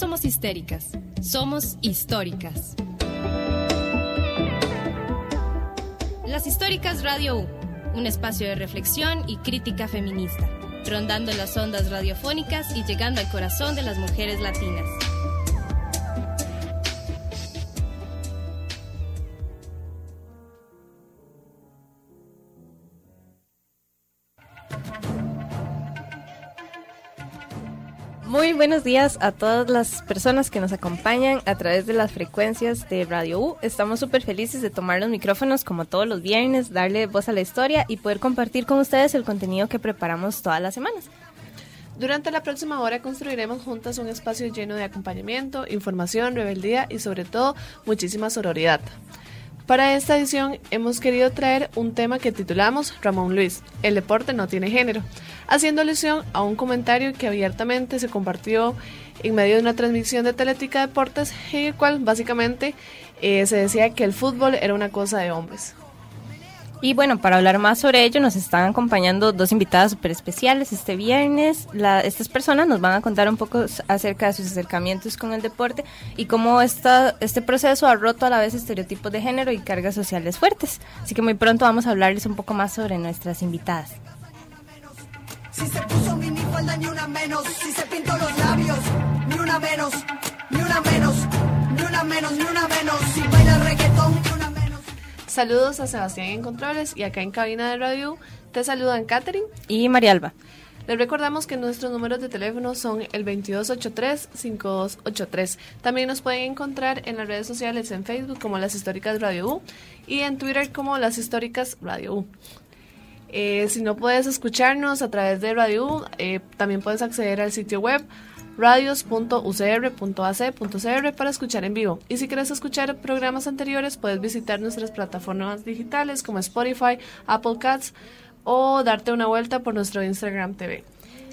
somos histéricas, somos históricas. Las Históricas Radio U, un espacio de reflexión y crítica feminista, rondando las ondas radiofónicas y llegando al corazón de las mujeres latinas. Buenos días a todas las personas que nos acompañan a través de las frecuencias de Radio U. Estamos súper felices de tomar los micrófonos como todos los viernes, darle voz a la historia y poder compartir con ustedes el contenido que preparamos todas las semanas. Durante la próxima hora construiremos juntas un espacio lleno de acompañamiento, información, rebeldía y sobre todo muchísima sororidad. Para esta edición hemos querido traer un tema que titulamos Ramón Luis, el deporte no tiene género, haciendo alusión a un comentario que abiertamente se compartió en medio de una transmisión de Teletica Deportes, en el cual básicamente eh, se decía que el fútbol era una cosa de hombres. Y bueno, para hablar más sobre ello nos están acompañando dos invitadas súper especiales este viernes. estas personas nos van a contar un poco acerca de sus acercamientos con el deporte y cómo esta, este proceso ha roto a la vez estereotipos de género y cargas sociales fuertes. Así que muy pronto vamos a hablarles un poco más sobre nuestras invitadas. Si se puso falda, ni una menos. Si se pintó los labios, ni una menos, ni una menos, ni una menos, ni una menos. Si baila reggaetón, Saludos a Sebastián en Controles y acá en cabina de radio te saludan Katherine y María Alba. Les recordamos que nuestros números de teléfono son el 2283-5283. También nos pueden encontrar en las redes sociales en Facebook como Las Históricas Radio U y en Twitter como Las Históricas Radio U. Eh, si no puedes escucharnos a través de Radio U, eh, también puedes acceder al sitio web radios.ucr.ac.cr para escuchar en vivo. Y si quieres escuchar programas anteriores, puedes visitar nuestras plataformas digitales como Spotify, Apple Cats o darte una vuelta por nuestro Instagram TV.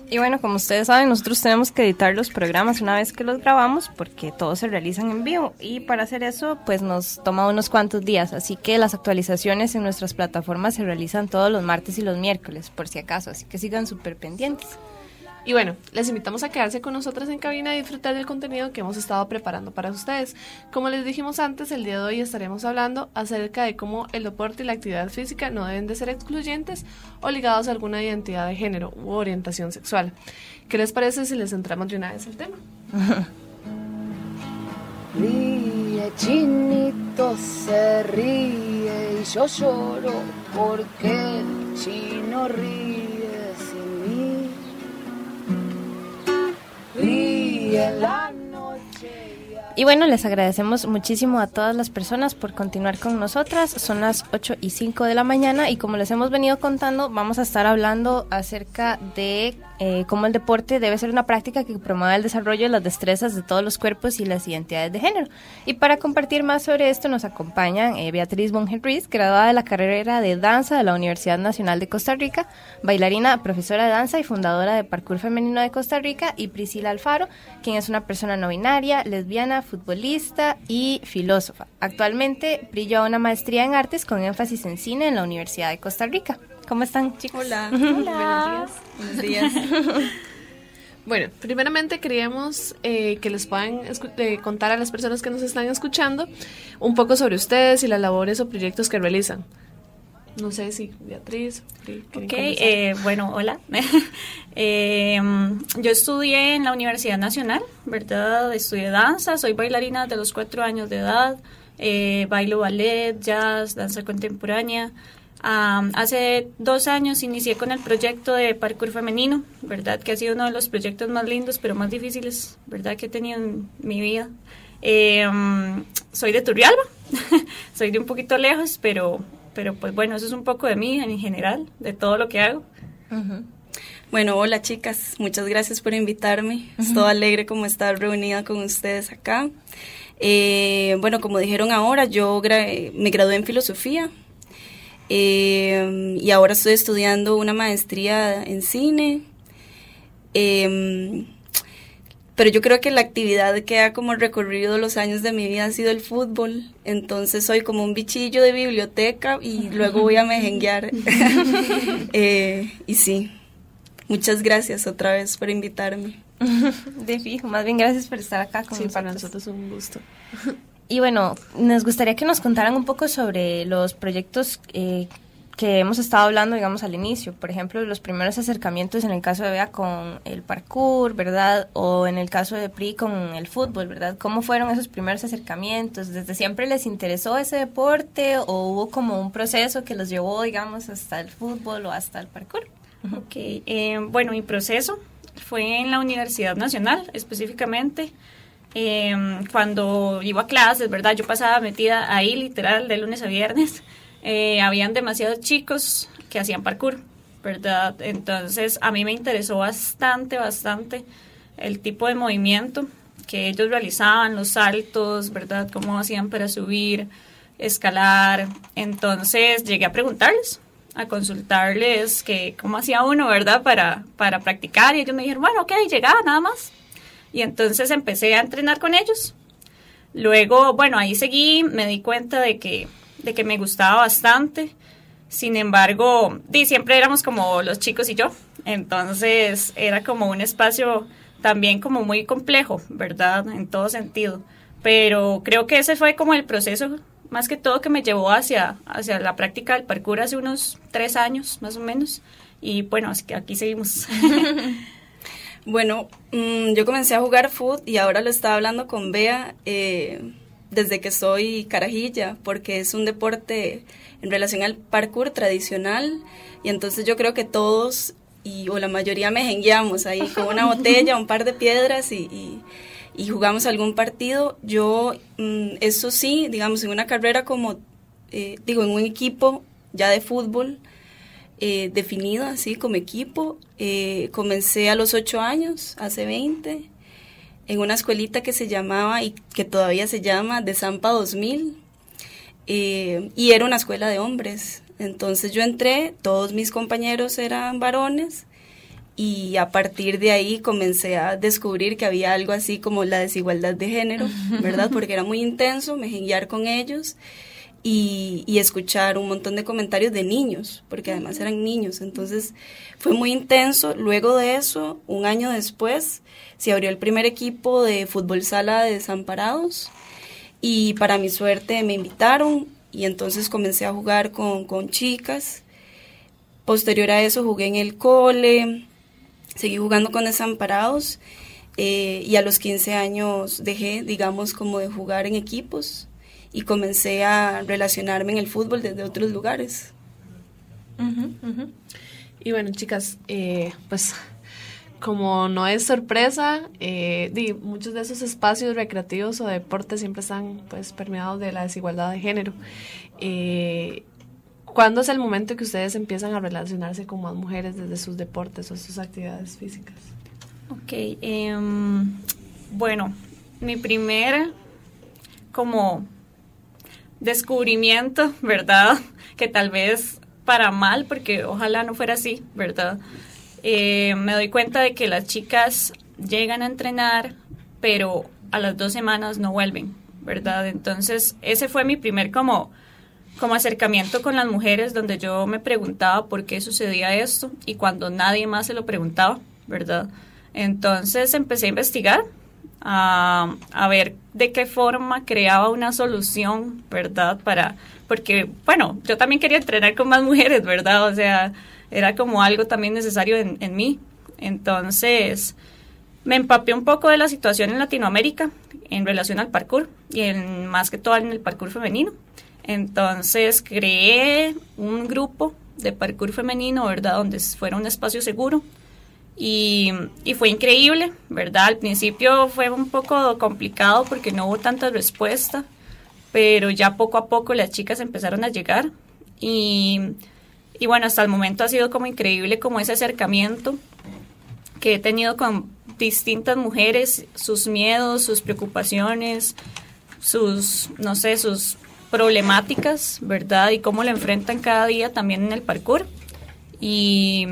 Y bueno, como ustedes saben, nosotros tenemos que editar los programas una vez que los grabamos porque todos se realizan en vivo y para hacer eso pues nos toma unos cuantos días, así que las actualizaciones en nuestras plataformas se realizan todos los martes y los miércoles, por si acaso, así que sigan súper pendientes. Y bueno, les invitamos a quedarse con nosotras en cabina y disfrutar del contenido que hemos estado preparando para ustedes. Como les dijimos antes, el día de hoy estaremos hablando acerca de cómo el deporte y la actividad física no deben de ser excluyentes o ligados a alguna identidad de género u orientación sexual. ¿Qué les parece si les entramos de una vez al tema? ríe, chinito se ríe y yo lloro porque el chino ríe Realize Y bueno, les agradecemos muchísimo a todas las personas por continuar con nosotras. Son las 8 y 5 de la mañana y como les hemos venido contando, vamos a estar hablando acerca de eh, cómo el deporte debe ser una práctica que promueva el desarrollo de las destrezas de todos los cuerpos y las identidades de género. Y para compartir más sobre esto nos acompañan eh, Beatriz Bongen Ruiz, graduada de la carrera de danza de la Universidad Nacional de Costa Rica, bailarina, profesora de danza y fundadora de Parkour Femenino de Costa Rica, y Priscila Alfaro, quien es una persona no binaria, lesbiana, futbolista y filósofa. Actualmente brilla una maestría en artes con énfasis en cine en la Universidad de Costa Rica. ¿Cómo están, chicos? Hola. Buenos días. Buenos días. Bueno, primeramente queríamos eh, que les puedan eh, contar a las personas que nos están escuchando un poco sobre ustedes y las labores o proyectos que realizan. No sé si Beatriz. Ok, eh, bueno, hola. eh, yo estudié en la Universidad Nacional, ¿verdad? Estudié danza, soy bailarina de los cuatro años de edad, eh, bailo ballet, jazz, danza contemporánea. hace dos años inicié con el proyecto de parkour femenino, ¿verdad? Que ha sido uno de los proyectos más lindos, pero más difíciles, ¿verdad? Que he tenido en mi vida. Eh, soy de Turrialba, soy de un poquito lejos, pero pero pues bueno, eso es un poco de mí en general, de todo lo que hago. Bueno, hola chicas, muchas gracias por invitarme. Estoy alegre como estar reunida con ustedes acá. Eh, bueno, como dijeron ahora, yo me gradué en filosofía eh, y ahora estoy estudiando una maestría en cine. Eh, pero yo creo que la actividad que ha como recorrido los años de mi vida ha sido el fútbol, entonces soy como un bichillo de biblioteca y luego voy a mejenguear. eh, y sí, muchas gracias otra vez por invitarme. de fijo, más bien gracias por estar acá con sí, nosotros. para nosotros es un gusto. Y bueno, nos gustaría que nos contaran un poco sobre los proyectos eh, que hemos estado hablando, digamos, al inicio. Por ejemplo, los primeros acercamientos en el caso de Bea con el parkour, ¿verdad? O en el caso de PRI con el fútbol, ¿verdad? ¿Cómo fueron esos primeros acercamientos? ¿Desde siempre les interesó ese deporte o hubo como un proceso que los llevó, digamos, hasta el fútbol o hasta el parkour? Ok, eh, bueno, mi proceso fue en la Universidad Nacional específicamente. Eh, cuando iba a clases, ¿verdad? Yo pasaba metida ahí literal de lunes a viernes. Eh, habían demasiados chicos que hacían parkour, ¿verdad? Entonces a mí me interesó bastante, bastante el tipo de movimiento que ellos realizaban, los saltos, ¿verdad? Cómo hacían para subir, escalar. Entonces llegué a preguntarles, a consultarles que cómo hacía uno, ¿verdad? Para, para practicar. Y ellos me dijeron, bueno, ok, llegaba nada más. Y entonces empecé a entrenar con ellos. Luego, bueno, ahí seguí, me di cuenta de que, de que me gustaba bastante. Sin embargo, di, siempre éramos como los chicos y yo. Entonces era como un espacio también como muy complejo, ¿verdad? En todo sentido. Pero creo que ese fue como el proceso más que todo que me llevó hacia, hacia la práctica del parkour hace unos tres años más o menos. Y bueno, así que aquí seguimos. bueno, mmm, yo comencé a jugar foot y ahora lo estaba hablando con Bea eh, desde que soy carajilla, porque es un deporte en relación al parkour tradicional. Y entonces yo creo que todos, y, o la mayoría, mejengueamos ahí con una botella, un par de piedras y, y y jugamos algún partido. Yo, mmm, eso sí, digamos, en una carrera como, eh, digo, en un equipo ya de fútbol eh, definido así como equipo, eh, comencé a los 8 años, hace 20, en una escuelita que se llamaba y que todavía se llama de Zampa 2000, y era una escuela de hombres. Entonces yo entré, todos mis compañeros eran varones, y a partir de ahí comencé a descubrir que había algo así como la desigualdad de género, ¿verdad? Porque era muy intenso, me guiar con ellos y, y, escuchar un montón de comentarios de niños, porque además eran niños, entonces fue muy intenso. Luego de eso, un año después, se abrió el primer equipo de fútbol sala de desamparados y para mi suerte me invitaron y entonces comencé a jugar con, con chicas. Posterior a eso jugué en el cole, seguí jugando con desamparados eh, y a los 15 años dejé, digamos, como de jugar en equipos y comencé a relacionarme en el fútbol desde otros lugares. Uh -huh, uh -huh. Y bueno, chicas, eh, pues como no es sorpresa, eh, di, muchos de esos espacios recreativos o deportes siempre están pues permeados de la desigualdad de género. Eh, ¿Cuándo es el momento que ustedes empiezan a relacionarse con más mujeres desde sus deportes o sus actividades físicas? Ok, eh, bueno, mi primer como descubrimiento, ¿verdad? Que tal vez para mal, porque ojalá no fuera así, ¿verdad? Eh, me doy cuenta de que las chicas llegan a entrenar, pero a las dos semanas no vuelven, ¿verdad? Entonces, ese fue mi primer como como acercamiento con las mujeres donde yo me preguntaba por qué sucedía esto y cuando nadie más se lo preguntaba, ¿verdad? Entonces empecé a investigar, a, ver de qué forma creaba una solución, ¿verdad? Para, porque, bueno, yo también quería entrenar con más mujeres, ¿verdad? O sea, era como algo también necesario en, en mí. Entonces, me empapé un poco de la situación en Latinoamérica en relación al parkour y en, más que todo en el parkour femenino. Entonces creé un grupo de parkour femenino, ¿verdad? Donde fuera un espacio seguro. Y, y, fue increíble, ¿verdad? Al principio fue un poco complicado porque no hubo tanta respuesta, pero ya poco a poco las chicas empezaron a llegar. Y, y bueno, hasta el momento ha sido como increíble como ese acercamiento que he tenido con distintas mujeres, sus miedos, sus preocupaciones, sus, no sé, sus problemáticas, ¿verdad? Y cómo lo enfrentan cada día también en el parkour. Y,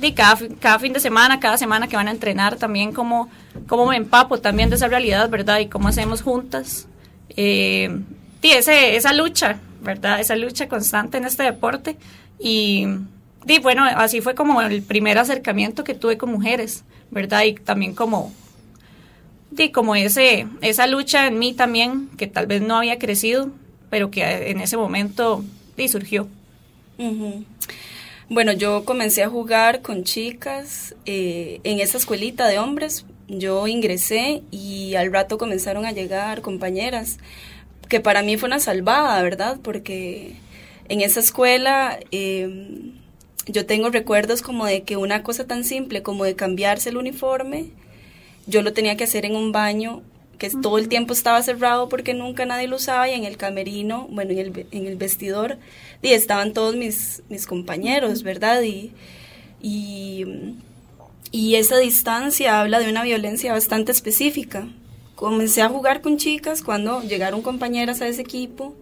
y cada, cada, fin de semana, cada semana que van a entrenar, también cómo, cómo me empapo también de esa realidad, ¿verdad? Y cómo hacemos juntas. Eh, y ese, esa lucha, ¿verdad? Esa lucha constante en este deporte. Y, y bueno, así fue como el primer acercamiento que tuve con mujeres, ¿verdad? Y también como, di, como ese, esa lucha en mí también, que tal vez no había crecido, pero que en ese momento di, surgió. Bueno, yo comencé a jugar con chicas eh, en esa escuelita de hombres. Yo ingresé y al rato comenzaron a llegar compañeras, que para mí fue una salvada, ¿verdad? Porque en esa escuela eh, yo tengo recuerdos como de que una cosa tan simple como de cambiarse el uniforme, yo lo tenía que hacer en un baño que todo el tiempo estaba cerrado porque nunca nadie lo usaba y en el camerino, bueno, en el, en el vestidor, y estaban todos mis, mis compañeros, ¿verdad? Y, y, y esa distancia habla de una violencia bastante específica. Comencé a jugar con chicas cuando llegaron compañeras a ese equipo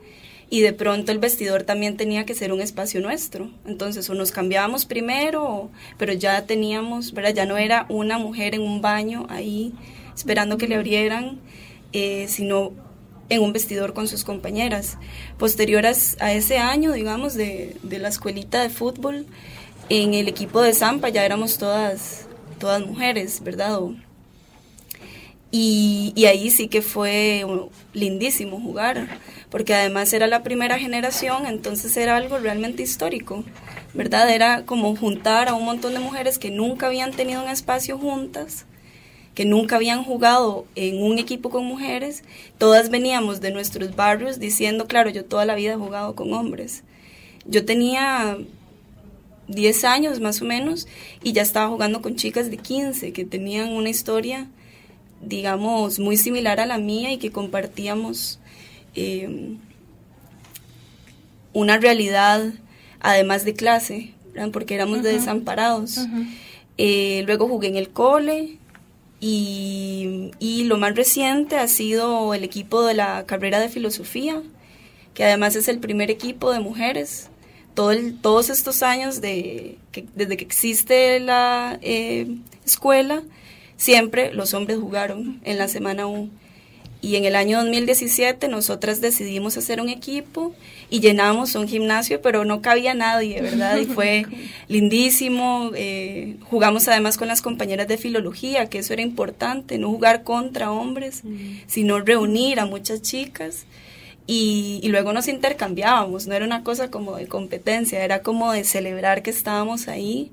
y de pronto el vestidor también tenía que ser un espacio nuestro. Entonces, o nos cambiábamos primero, pero ya teníamos, ¿verdad? Ya no era una mujer en un baño ahí esperando que le abrieran, eh, sino en un vestidor con sus compañeras. Posterior a, ese año, digamos, de, de, la escuelita de fútbol, en el equipo de Zampa ya éramos todas, todas mujeres, ¿verdad? Y, y ahí sí que fue lindísimo jugar porque además era la primera generación, entonces era algo realmente histórico, ¿verdad? Era como juntar a un montón de mujeres que nunca habían tenido un espacio juntas, que nunca habían jugado en un equipo con mujeres, todas veníamos de nuestros barrios diciendo, claro, yo toda la vida he jugado con hombres. Yo tenía 10 años más o menos y ya estaba jugando con chicas de 15 que tenían una historia, digamos, muy similar a la mía y que compartíamos eh, una realidad además de clase, porque éramos desamparados. Eh, luego jugué en el cole y, lo más reciente ha sido el equipo de la carrera de filosofía, que además es el primer equipo de mujeres. Todo todos estos años de, que, desde que existe la eh, escuela, siempre los hombres jugaron en la semana 1. Y en el año 2017 nosotras decidimos hacer un equipo y llenamos un gimnasio, pero no cabía nadie, ¿verdad? Y fue lindísimo. Eh, jugamos además con las compañeras de filología, que eso era importante, no jugar contra hombres, mm. sino reunir a muchas chicas. Y, y, luego nos intercambiábamos, no era una cosa como de competencia, era como de celebrar que estábamos ahí.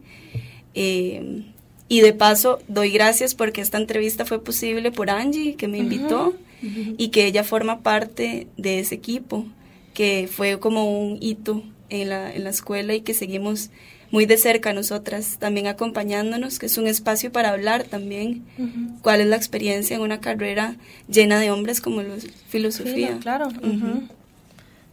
Eh, y de paso, doy gracias porque esta entrevista fue posible por Angie, que me invitó y que ella forma parte de ese equipo, que fue como un hito en la, en la escuela y que seguimos muy de cerca nosotras, también acompañándonos, que es un espacio para hablar también cuál es la experiencia en una carrera llena de hombres como los filosofía. claro.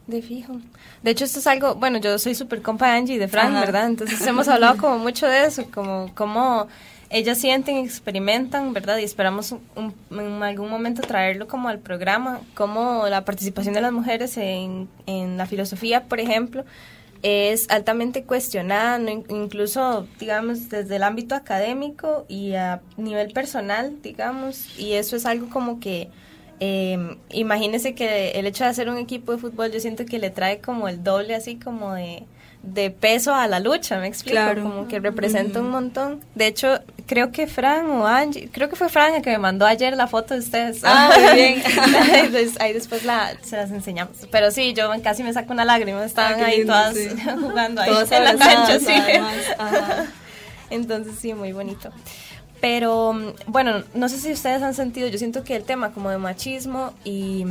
De fijo. De hecho, esto es algo, bueno, yo soy súper compa de Angie y de Fran, ¿verdad? Entonces hemos hablado como mucho de eso, como cómo ellas sienten, experimentan, ¿verdad? Y esperamos en algún momento traerlo como al programa, como la participación de las mujeres en, en la filosofía, por ejemplo, es altamente cuestionada, incluso, digamos, desde el ámbito académico y a nivel personal, digamos, y eso es algo como que... Eh, imagínese que el hecho de hacer un equipo de fútbol yo siento que le trae como el doble así como de, de peso a la lucha, me explico, como que representa un montón. De hecho, creo que Fran o Angie, creo que fue Fran el que me mandó ayer la foto de ustedes. Ah, muy bien. ahí después la, se las enseñamos. Pero sí, yo casi me saco una lágrima, estaban ah, ahí todas jugando ahí en la cancha, sí. Entonces sí, muy bonito. Pero bueno, no sé si ustedes han sentido, yo siento que el tema como de machismo y,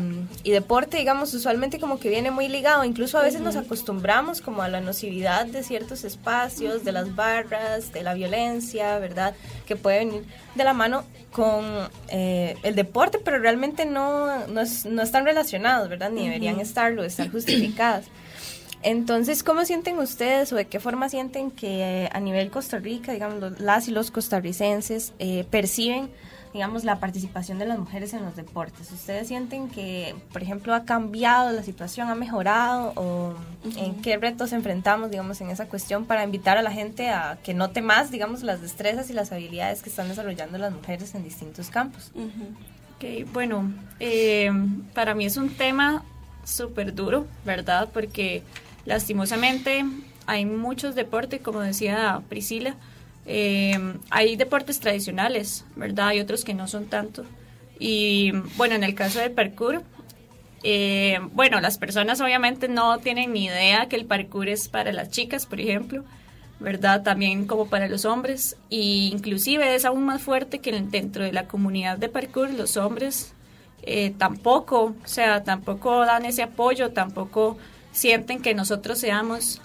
deporte, digamos, usualmente como que viene muy ligado, incluso a veces nos acostumbramos como a la nocividad de ciertos espacios, de las barras, de la violencia, ¿verdad? Que puede venir de la mano con eh, el deporte, pero realmente no, no, no están relacionados, ¿verdad? Ni deberían estarlo, estar justificadas. Entonces, ¿cómo sienten ustedes o de qué forma sienten que eh, a nivel Costa Rica, digamos, las y los costarricenses eh, perciben, digamos, la participación de las mujeres en los deportes? ¿Ustedes sienten que, por ejemplo, ha cambiado la situación, ha mejorado o en qué retos enfrentamos, digamos, en esa cuestión para invitar a la gente a que note más, digamos, las destrezas y las habilidades que están desarrollando las mujeres en distintos campos? Ok, bueno, eh, para mí es un tema súper duro, ¿verdad? Porque lastimosamente hay muchos deportes, como decía Priscila, eh, hay deportes tradicionales, ¿verdad? Hay otros que no son tanto. Y bueno, en el caso del parkour, eh, bueno, las personas obviamente no tienen ni idea que el parkour es para las chicas, por ejemplo, ¿verdad? También como para los hombres. Y inclusive es aún más fuerte que dentro de la comunidad de parkour los hombres eh, tampoco, o sea, tampoco dan ese apoyo, tampoco sienten que nosotros seamos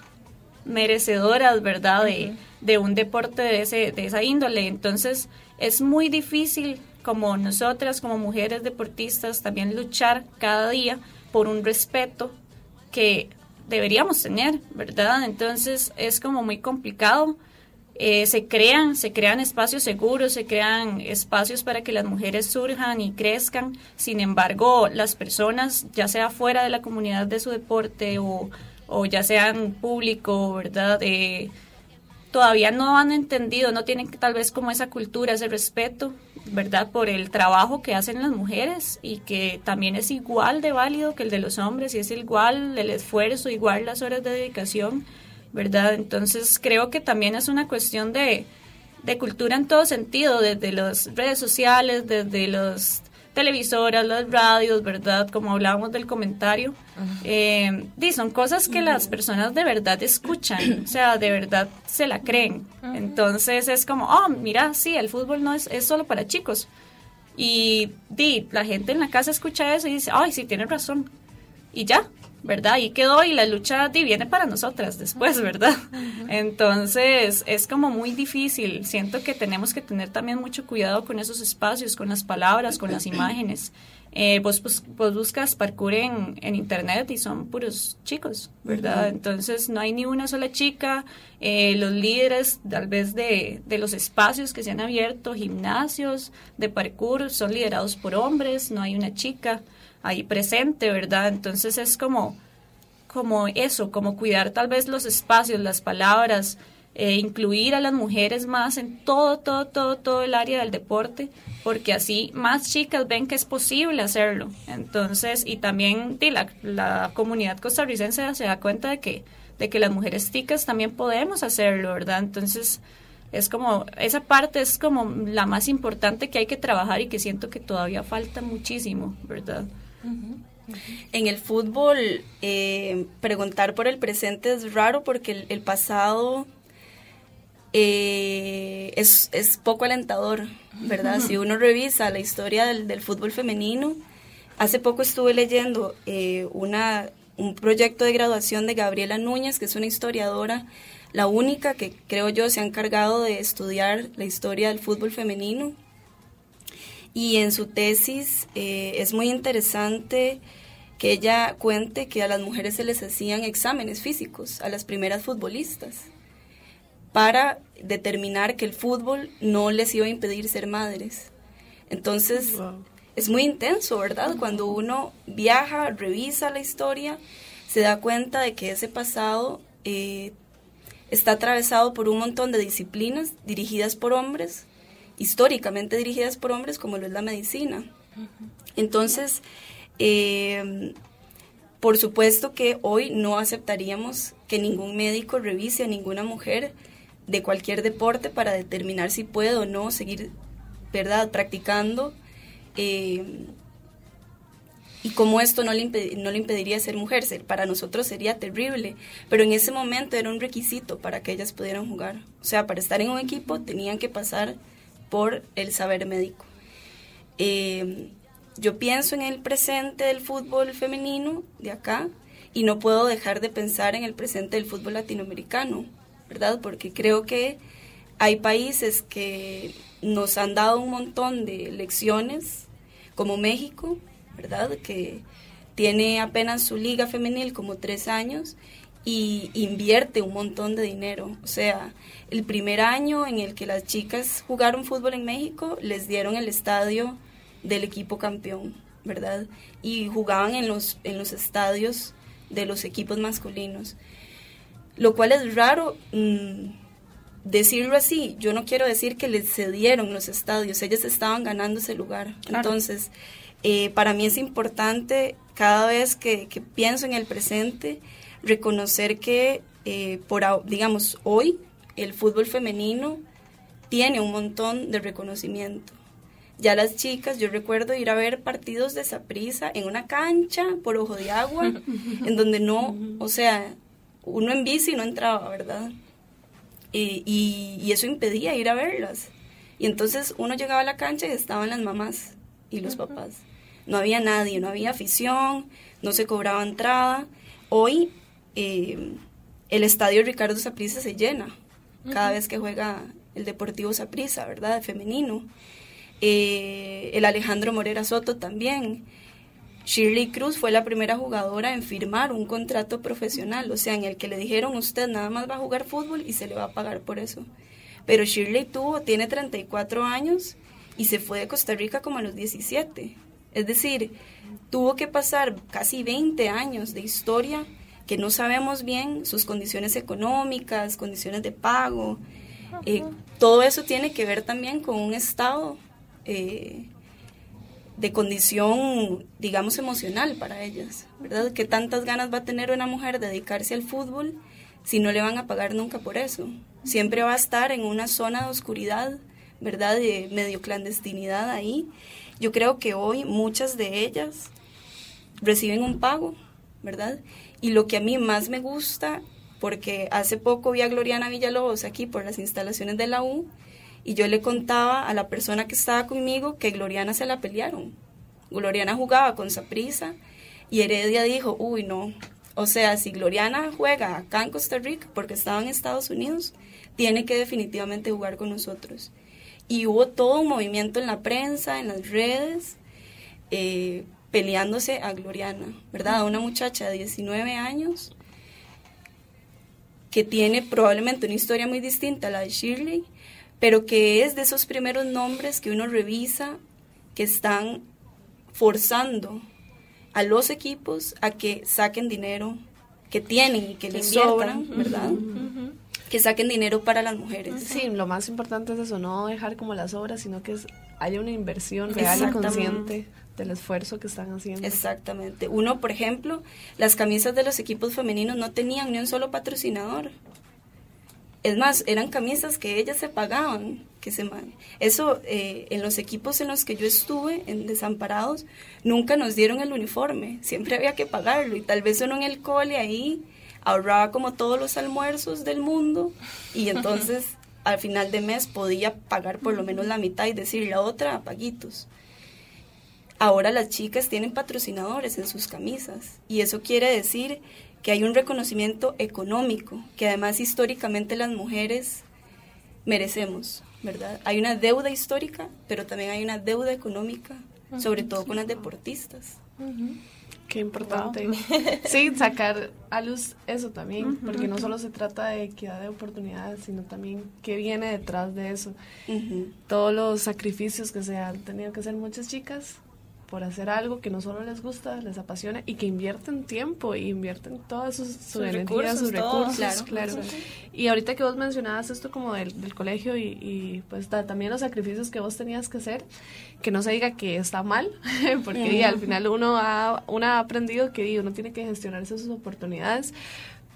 merecedoras, ¿verdad? De, de un deporte de, ese, de esa índole. Entonces, es muy difícil como nosotras, como mujeres deportistas, también luchar cada día por un respeto que deberíamos tener, ¿verdad? Entonces es como muy complicado. Eh, se crean, se crean espacios seguros, se crean espacios para que las mujeres surjan y crezcan. Sin embargo, las personas, ya sea fuera de la comunidad de su deporte o, o ya sean público, ¿verdad? Eh, todavía no han entendido, no tienen tal vez como esa cultura, ese respeto, ¿verdad? Por el trabajo que hacen las mujeres y que también es igual de válido que el de los hombres y es igual el esfuerzo, igual las horas de dedicación, ¿verdad? Entonces creo que también es una cuestión de, de cultura en todo sentido, desde las redes sociales, desde los televisoras, las radios, ¿verdad? Como hablábamos del comentario. Eh, son cosas que las personas de verdad escuchan, o sea, de verdad se la creen. Entonces es como, oh, mira, sí, el fútbol no es, es solo para chicos. Y di, la gente en la casa escucha eso y dice, ay, sí, tiene razón. Y ya, ¿verdad? Ahí quedó y la lucha viene para nosotras después, ¿verdad? Entonces es como muy difícil. Siento que tenemos que tener también mucho cuidado con esos espacios, con las palabras, con las imágenes. Eh, vos, buscas parkour en, en, internet y son puros chicos, ¿verdad? Entonces no hay ni una sola chica. Eh, los líderes, tal vez, de, de los espacios que se han abierto, gimnasios de parkour, son liderados por hombres, no hay una chica ahí presente, ¿verdad? Entonces es como, como eso, como cuidar tal vez los espacios, las palabras, eh, incluir a las mujeres más en todo, todo, todo, todo el área del deporte, porque así más chicas ven que es posible hacerlo. Entonces, y también la, la comunidad costarricense se da cuenta de que, de que las mujeres ticas también podemos hacerlo, ¿verdad? Entonces, es como, esa parte es como la más importante que hay que trabajar y que siento que todavía falta muchísimo, ¿verdad? En el fútbol, eh, preguntar por el presente es raro porque el, pasado eh, es, poco alentador, ¿verdad? Si uno revisa la historia del, fútbol femenino, hace poco estuve leyendo eh, una, un proyecto de graduación de Gabriela Núñez, que es una historiadora, la única que creo yo se ha encargado de estudiar la historia del fútbol femenino y en su tesis eh, es muy interesante que ella cuente que a las mujeres se les hacían exámenes físicos, a las primeras futbolistas, para determinar que el fútbol no les iba a impedir ser madres. Entonces, es muy intenso, ¿verdad? Cuando uno viaja, revisa la historia, se da cuenta de que ese pasado eh, está atravesado por un montón de disciplinas dirigidas por hombres históricamente dirigidas por hombres como lo es la medicina. Entonces, eh, por supuesto que hoy no aceptaríamos que ningún médico revise a ninguna mujer de cualquier deporte para determinar si puede o no seguir, ¿verdad?, practicando. Eh, y como esto no le, no le impediría ser mujer, para nosotros sería terrible, pero en ese momento era un requisito para que ellas pudieran jugar. O sea, para estar en un equipo tenían que pasar por el saber médico. Eh, yo pienso en el presente del fútbol femenino de acá y no puedo dejar de pensar en el presente del fútbol latinoamericano, ¿verdad? Porque creo que hay países que nos han dado un montón de lecciones, como México, ¿verdad? Que tiene apenas su liga femenil como tres años y invierte un montón de dinero. O sea, el primer año en el que las chicas jugaron fútbol en México, les dieron el estadio del equipo campeón, ¿verdad? Y jugaban en los, en los estadios de los equipos masculinos. Lo cual es raro mm, decirlo así. Yo no quiero decir que les cedieron los estadios, ellas estaban ganando ese lugar. Entonces, eh, para mí es importante cada vez que, que pienso en el presente, reconocer que eh, por, digamos, hoy el fútbol femenino tiene un montón de reconocimiento. Ya las chicas, yo recuerdo ir a ver partidos de Saprisa en una cancha por ojo de agua, en donde no, o sea, uno en bici no entraba, ¿verdad? Y, y, eso impedía ir a verlas. Y entonces uno llegaba a la cancha y estaban las mamás y los papás. No había nadie, no había afición, no se cobraba entrada. Hoy eh, el estadio Ricardo Saprissa se llena cada vez que juega el Deportivo Saprissa, ¿verdad? Femenino. Eh, el Alejandro Morera Soto también. Shirley Cruz fue la primera jugadora en firmar un contrato profesional, o sea, en el que le dijeron usted nada más va a jugar fútbol y se le va a pagar por eso. Pero Shirley tuvo, tiene 34 años y se fue de Costa Rica como a los 17. Es decir, tuvo que pasar casi 20 años de historia que no sabemos bien sus condiciones económicas, condiciones de pago. Eh, todo eso tiene que ver también con un estado eh, de condición, digamos, emocional para ellas, ¿verdad? ¿Qué tantas ganas va a tener una mujer de dedicarse al fútbol si no le van a pagar nunca por eso? Siempre va a estar en una zona de oscuridad, ¿verdad? De medio clandestinidad ahí. Yo creo que hoy muchas de ellas reciben un pago, ¿verdad? Y lo que a mí más me gusta, porque hace poco vi a Gloriana Villalobos aquí por las instalaciones de la U, y yo le contaba a la persona que estaba conmigo que Gloriana se la pelearon. Gloriana jugaba con Saprisa y Heredia dijo, uy, no. O sea, si Gloriana juega acá en Costa Rica, porque estaba en Estados Unidos, tiene que definitivamente jugar con nosotros. Y hubo todo un movimiento en la prensa, en las redes, eh, peleándose a Gloriana, ¿verdad? una muchacha de 19 años que tiene probablemente una historia muy distinta a la de Shirley, pero que es de esos primeros nombres que uno revisa que están forzando a los equipos a que saquen dinero que tienen y que, les sobran, ¿verdad? Que saquen dinero para las mujeres. Sí, lo más importante es eso, no dejar como las obras, sino que haya una inversión real y consciente del esfuerzo que están haciendo. Exactamente. Uno, por ejemplo, las camisas de los equipos femeninos no tenían ni un solo patrocinador. Es más, eran camisas que ellas se pagaban. Que se, eso, eh, en los equipos en los que yo estuve, en Desamparados, nunca nos dieron el uniforme. Siempre había que pagarlo. Y tal vez uno en el cole ahí ahorraba como todos los almuerzos del mundo. Y entonces, al final de mes, podía pagar por lo menos la mitad y decir la otra, paguitos. Ahora las chicas tienen patrocinadores en sus camisas. Y eso quiere decir que hay un reconocimiento económico, que además históricamente las mujeres merecemos, ¿verdad? Hay una deuda histórica, pero también hay una deuda económica, sobre todo con las deportistas. Qué importante. Sí, sacar a luz eso también, porque no solo se trata de equidad de oportunidades, sino también qué viene detrás de eso. Todos los sacrificios que se han tenido que hacer muchas chicas por hacer algo que no solo les gusta, les apasiona y que invierten tiempo y invierten todas sus, su energía, sus recursos. Claro, Y ahorita que vos mencionabas esto como del, colegio y, pues también los sacrificios que vos tenías que hacer, que no se diga que está mal, porque al final uno ha, uno ha aprendido que uno tiene que gestionarse sus oportunidades,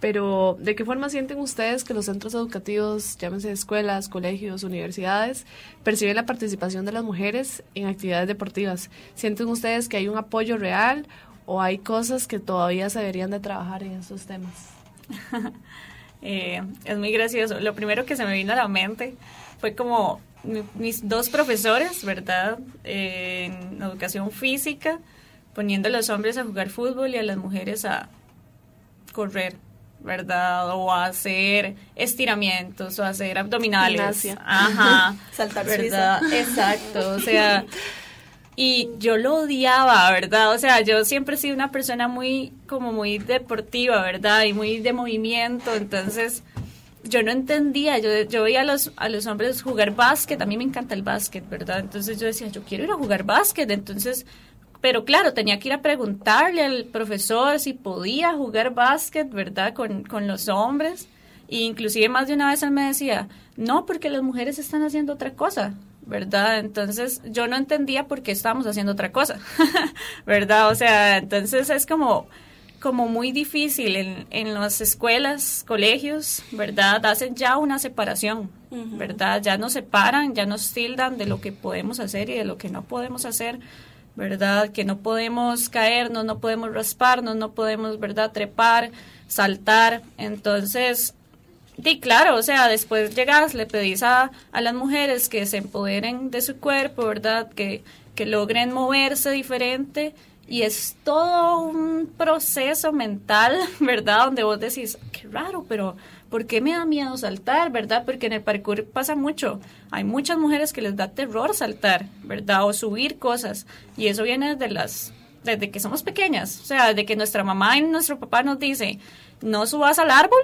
pero ¿de qué forma sienten ustedes que los centros educativos, llámense escuelas, colegios, universidades, perciben la participación de las mujeres en actividades deportivas? ¿Sienten ustedes que hay un apoyo real o hay cosas que todavía se deberían de trabajar en estos temas? Eh, es muy gracioso. Lo primero que se me vino a la mente fue como mis dos profesores, ¿verdad? en educación física, poniendo a los hombres a jugar fútbol y a las mujeres a correr. ¿Verdad? O hacer estiramientos o hacer abdominales. Ajá. Saltar ¿verdad? Exacto, o sea, y yo lo odiaba, ¿verdad? O sea, yo siempre he sido una persona muy como muy deportiva, ¿verdad? Y muy de movimiento, entonces yo no entendía, yo, yo veía a los, a los hombres jugar básquet, a mí me encanta el básquet, ¿verdad? Entonces yo decía, yo quiero ir a jugar básquet, entonces pero claro, tenía que ir a preguntarle al profesor si podía jugar básquet, ¿verdad? Con, con los hombres. E inclusive más de una vez él me decía, no, porque las mujeres están haciendo otra cosa, ¿verdad? Entonces yo no entendía por qué estábamos haciendo otra cosa, ¿verdad? O sea, entonces es como como muy difícil en, en las escuelas, colegios, ¿verdad? Hacen ya una separación, ¿verdad? Ya nos separan, ya nos tildan de lo que podemos hacer y de lo que no podemos hacer, ¿verdad? Que no podemos caernos, no podemos rasparnos, no podemos, ¿verdad? Trepar, saltar. Entonces, Sí, claro, o sea, después llegas, le pedís a, a las mujeres que se empoderen de su cuerpo, ¿verdad? Que, que logren moverse diferente y es todo un proceso mental, ¿verdad? Donde vos decís, qué raro, pero ¿por qué me da miedo saltar, verdad? Porque en el parkour pasa mucho. Hay muchas mujeres que les da terror saltar, ¿verdad? O subir cosas. Y eso viene desde las desde que somos pequeñas, o sea, desde que nuestra mamá y nuestro papá nos dice, no subas al árbol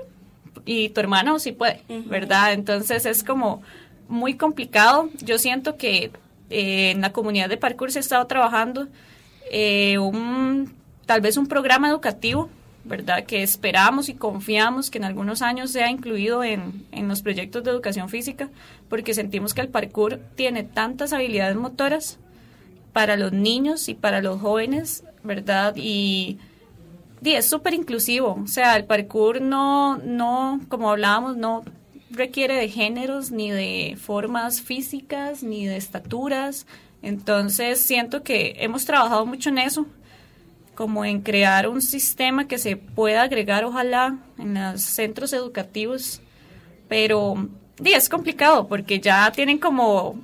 y tu hermano sí puede, ¿verdad? Entonces es como muy complicado. Yo siento que eh, en la comunidad de parkour se ha estado trabajando eh, un, tal vez un programa educativo, ¿verdad? Que esperamos y confiamos que en algunos años sea incluido en, en los proyectos de educación física, porque sentimos que el parkour tiene tantas habilidades motoras para los niños y para los jóvenes, ¿verdad? Y, y es súper inclusivo, o sea, el parkour no, no, como hablábamos, no requiere de géneros, ni de formas físicas, ni de estaturas, entonces siento que hemos trabajado mucho en eso, como en crear un sistema que se pueda agregar ojalá en los centros educativos, pero es complicado porque ya tienen como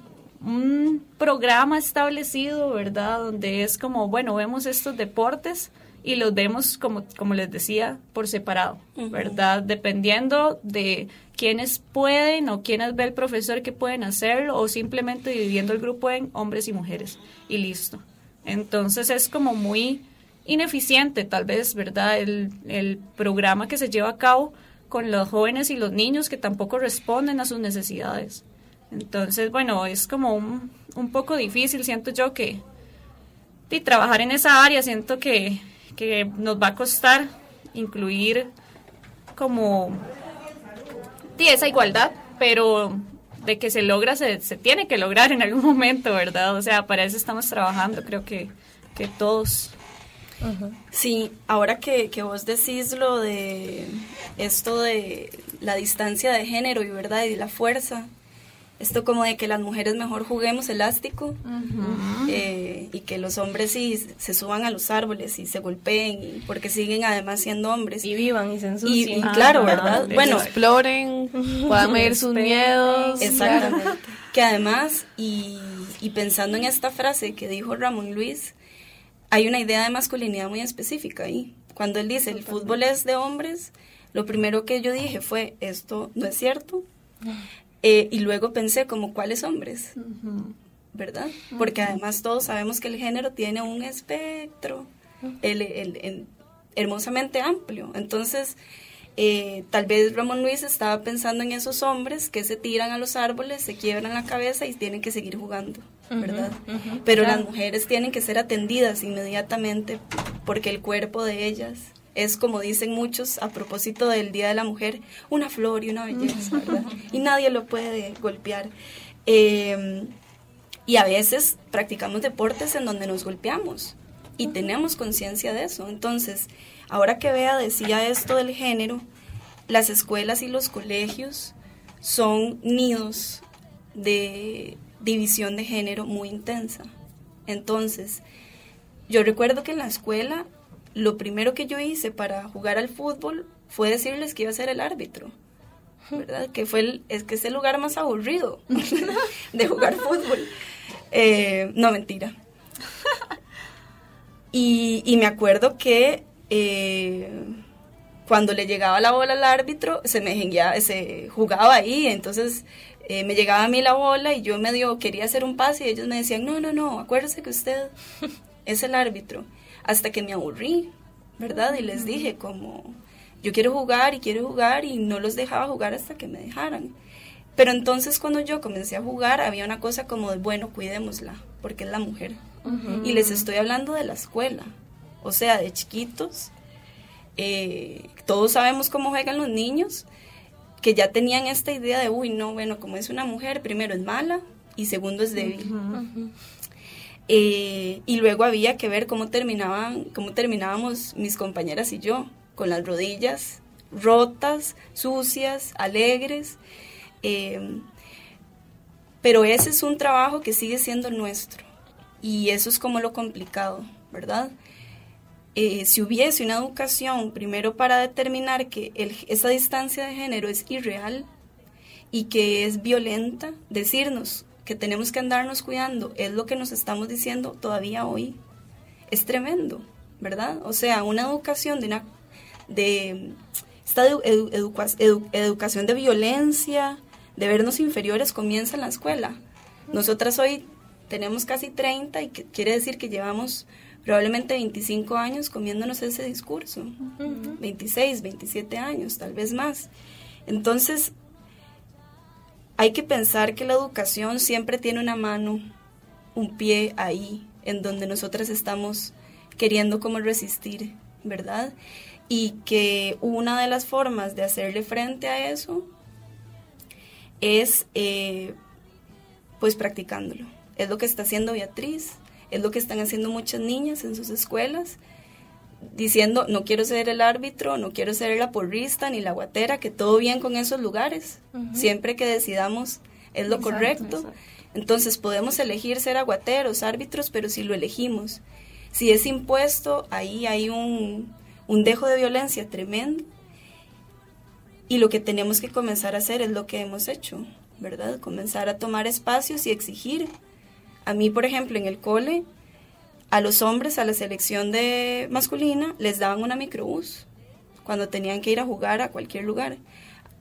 un programa establecido, ¿verdad? Donde es como, bueno, vemos estos deportes y los vemos, como, como les decía, por separado, ¿verdad? Dependiendo de quiénes pueden o quiénes ve el profesor que pueden hacerlo o simplemente dividiendo el grupo en hombres y mujeres y listo. Entonces es como muy ineficiente tal vez, ¿verdad? El, el programa que se lleva a cabo con los jóvenes y los niños que tampoco responden a sus necesidades. Entonces, bueno, es como un, un poco difícil, siento yo que y trabajar en esa área, siento que, que nos va a costar incluir como y esa igualdad, pero de que se logra, se, se, tiene que lograr en algún momento, ¿verdad? O sea, para eso estamos trabajando, creo que, que todos. Sí, ahora que, que vos decís lo de esto de la distancia de género y verdad y la fuerza, esto como de que las mujeres mejor juguemos elástico eh, y que los hombres sí se suban a los árboles y se golpeen y porque siguen además siendo hombres. Y vivan y se ensucien. Y, claro verdad bueno exploren puedan medir sus miedos. Exactamente. Que además y, y pensando en esta frase que dijo Ramón Luis hay una idea de masculinidad muy específica ahí. Cuando él dice el fútbol es de hombres lo primero que yo dije fue esto no es cierto eh, y luego pensé como cuáles hombres, ¿verdad? Porque además todos sabemos que el género tiene un espectro el, hermosamente amplio. Entonces, eh, tal vez Ramón Luis estaba pensando en esos hombres que se tiran a los árboles, se quiebran la cabeza y tienen que seguir jugando, ¿verdad? Pero las mujeres tienen que ser atendidas inmediatamente porque el cuerpo de ellas es como dicen muchos a propósito del Día de la Mujer, una flor y una belleza, ¿verdad? Y nadie lo puede golpear. Em, y a veces practicamos deportes en donde nos golpeamos y tenemos conciencia de eso. Entonces, ahora que Bea decía esto del género, las escuelas y los colegios son nidos de división de género muy intensa. Entonces, yo recuerdo que en la escuela lo primero que yo hice para jugar al fútbol fue decirles que iba a ser el árbitro. ¿Verdad? Que fue el, es que es el lugar más aburrido de jugar fútbol. Eh, no, mentira. Y, me acuerdo que eh, cuando le llegaba la bola al árbitro, se me se jugaba ahí, entonces eh, me llegaba a mí la bola y yo medio quería hacer un pase y ellos me decían, no, no, no, acuérdese que usted es el árbitro hasta que me aburrí, ¿verdad? Y les dije como, yo quiero jugar y quiero jugar y no los dejaba jugar hasta que me dejaran. Pero entonces cuando yo comencé a jugar había una cosa como de, bueno, cuidémosla, porque es la mujer. Y les estoy hablando de la escuela, o sea, de chiquitos. Eh, todos sabemos cómo juegan los niños, que ya tenían esta idea de, uy, no, bueno, como es una mujer, primero es mala y segundo es débil. Eh, y luego había que ver cómo terminaban, cómo terminábamos mis compañeras y yo, con las rodillas rotas, sucias, alegres. Eh, pero ese es un trabajo que sigue siendo nuestro. Y eso es como lo complicado, ¿verdad? Eh, si hubiese una educación primero para determinar que esa distancia de género es irreal y que es violenta, decirnos que tenemos que andarnos cuidando es lo que nos estamos diciendo todavía hoy. Es tremendo, ¿verdad? O sea, una educación de una de esta educación de violencia, de vernos inferiores comienza en la escuela. Nosotras hoy tenemos casi 30 y quiere decir que llevamos probablemente 25 años comiéndonos ese discurso, 26, 27 años, tal vez más. Entonces, hay que pensar que la educación siempre tiene una mano, un pie ahí, en donde nosotras estamos queriendo como resistir, ¿verdad? Y que una de las formas de hacerle frente a eso es eh, pues practicándolo. Es lo que está haciendo Beatriz, es lo que están haciendo muchas niñas en sus escuelas, diciendo, no quiero ser el árbitro, no quiero ser la porrista ni la guatera, que todo bien con esos lugares, siempre que decidamos es lo correcto. Entonces podemos elegir ser aguateros, árbitros, pero si lo elegimos, si es impuesto, ahí hay un, un dejo de violencia tremendo y lo que tenemos que comenzar a hacer es lo que hemos hecho, ¿verdad? Comenzar a tomar espacios y exigir. A mí, por ejemplo, en el cole, a los hombres, a la selección de masculina, les daban una microbús cuando tenían que ir a jugar a cualquier lugar.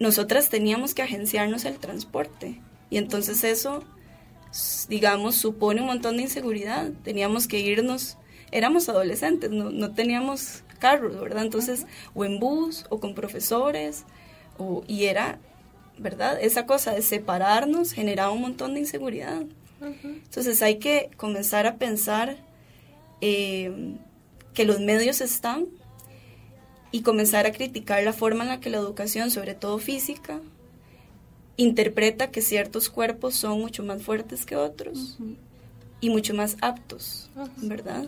Nosotras teníamos que agenciarnos el transporte y entonces eso, digamos, supone un montón de inseguridad. Teníamos que irnos, éramos adolescentes, no, teníamos carros, ¿verdad? Entonces, o en bus o con profesores y era, ¿verdad? Esa cosa de separarnos generaba un montón de inseguridad. Entonces hay que comenzar a pensar eh, que los medios están y comenzar a criticar la forma en la que la educación, sobre todo física, interpreta que ciertos cuerpos son mucho más fuertes que otros y mucho más aptos, ¿verdad?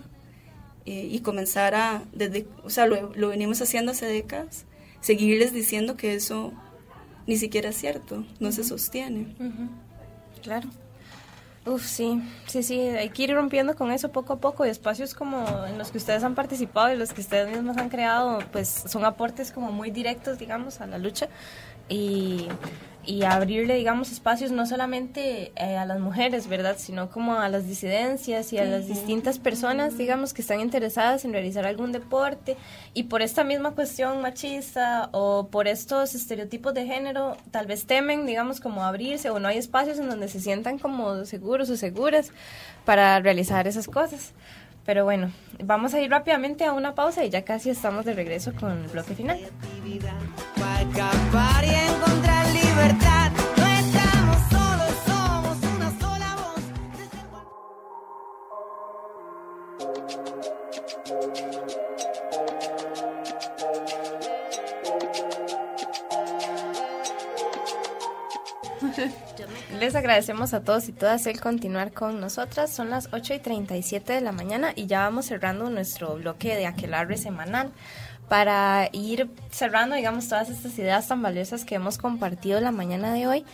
Eh, y comenzar a, desde, o sea, lo, lo venimos haciendo hace décadas, seguirles diciendo que eso ni siquiera es cierto, no se sostiene. Claro. Uf, sí, sí, sí, hay que ir rompiendo con eso poco a poco. Y espacios como en los que ustedes han participado y los que ustedes mismos han creado, pues son aportes como muy directos, digamos, a la lucha. Y y abrirle, digamos, espacios no solamente eh, a las mujeres, ¿verdad? Sino como a las disidencias y a las distintas personas, digamos, que están interesadas en realizar algún deporte y por esta misma cuestión machista o por estos estereotipos de género, tal vez temen, digamos, como abrirse o no hay espacios en donde se sientan como seguros o seguras para realizar esas cosas. Pero bueno, vamos a ir rápidamente a una pausa y ya casi estamos de regreso con el bloque final. Les agradecemos a todos y todas el continuar con nosotras. Son las 8 y 37 de la mañana y ya vamos cerrando nuestro bloque de aquelarre semanal para ir cerrando, digamos, todas estas ideas tan valiosas que hemos compartido la mañana de hoy.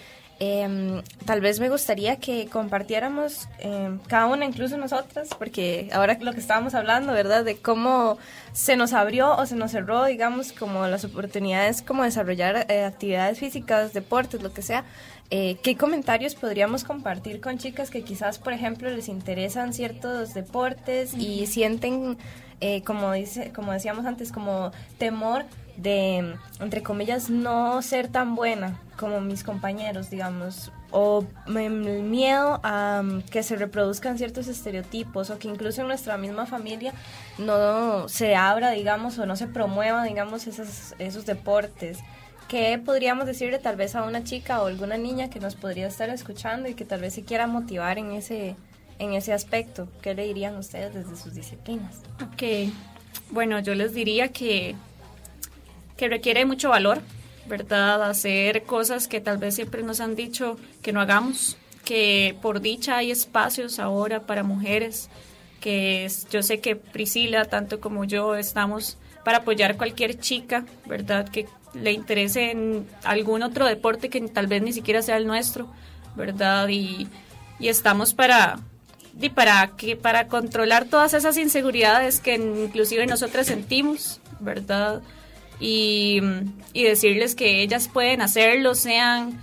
Em, tal vez me gustaría que compartiéramos em, cada una, incluso nosotras, porque ahora lo que estábamos hablando, ¿verdad? De cómo se nos abrió o se nos cerró, digamos, como las oportunidades como desarrollar eh, actividades físicas, deportes, lo que sea. Eh, ¿Qué comentarios podríamos compartir con chicas que quizás, por ejemplo, les interesan ciertos deportes y sienten, eh, como, dice, como decíamos antes, como temor de, entre comillas, no ser tan buena como mis compañeros, digamos, o el miedo a um, que se reproduzcan ciertos estereotipos o que incluso en nuestra misma familia no se abra, digamos, o no se promueva, digamos, esos, esos deportes. ¿Qué podríamos decirle tal vez a una chica o alguna niña que nos podría estar escuchando y que tal vez se quiera motivar en ese, en ese aspecto? ¿Qué le dirían ustedes desde sus disciplinas? Ok, bueno, yo les diría que, que requiere mucho valor, ¿verdad? Hacer cosas que tal vez siempre nos han dicho que no hagamos. que por dicha hay espacios ahora para mujeres, que yo sé que Priscila, tanto como yo, estamos para apoyar cualquier chica, ¿verdad? Que le interese en algún otro deporte que tal vez ni siquiera sea el nuestro, ¿verdad? Y, y estamos para, y para, que, para controlar todas esas inseguridades que inclusive nosotras sentimos, ¿verdad? Y, y decirles que ellas pueden hacerlo, sean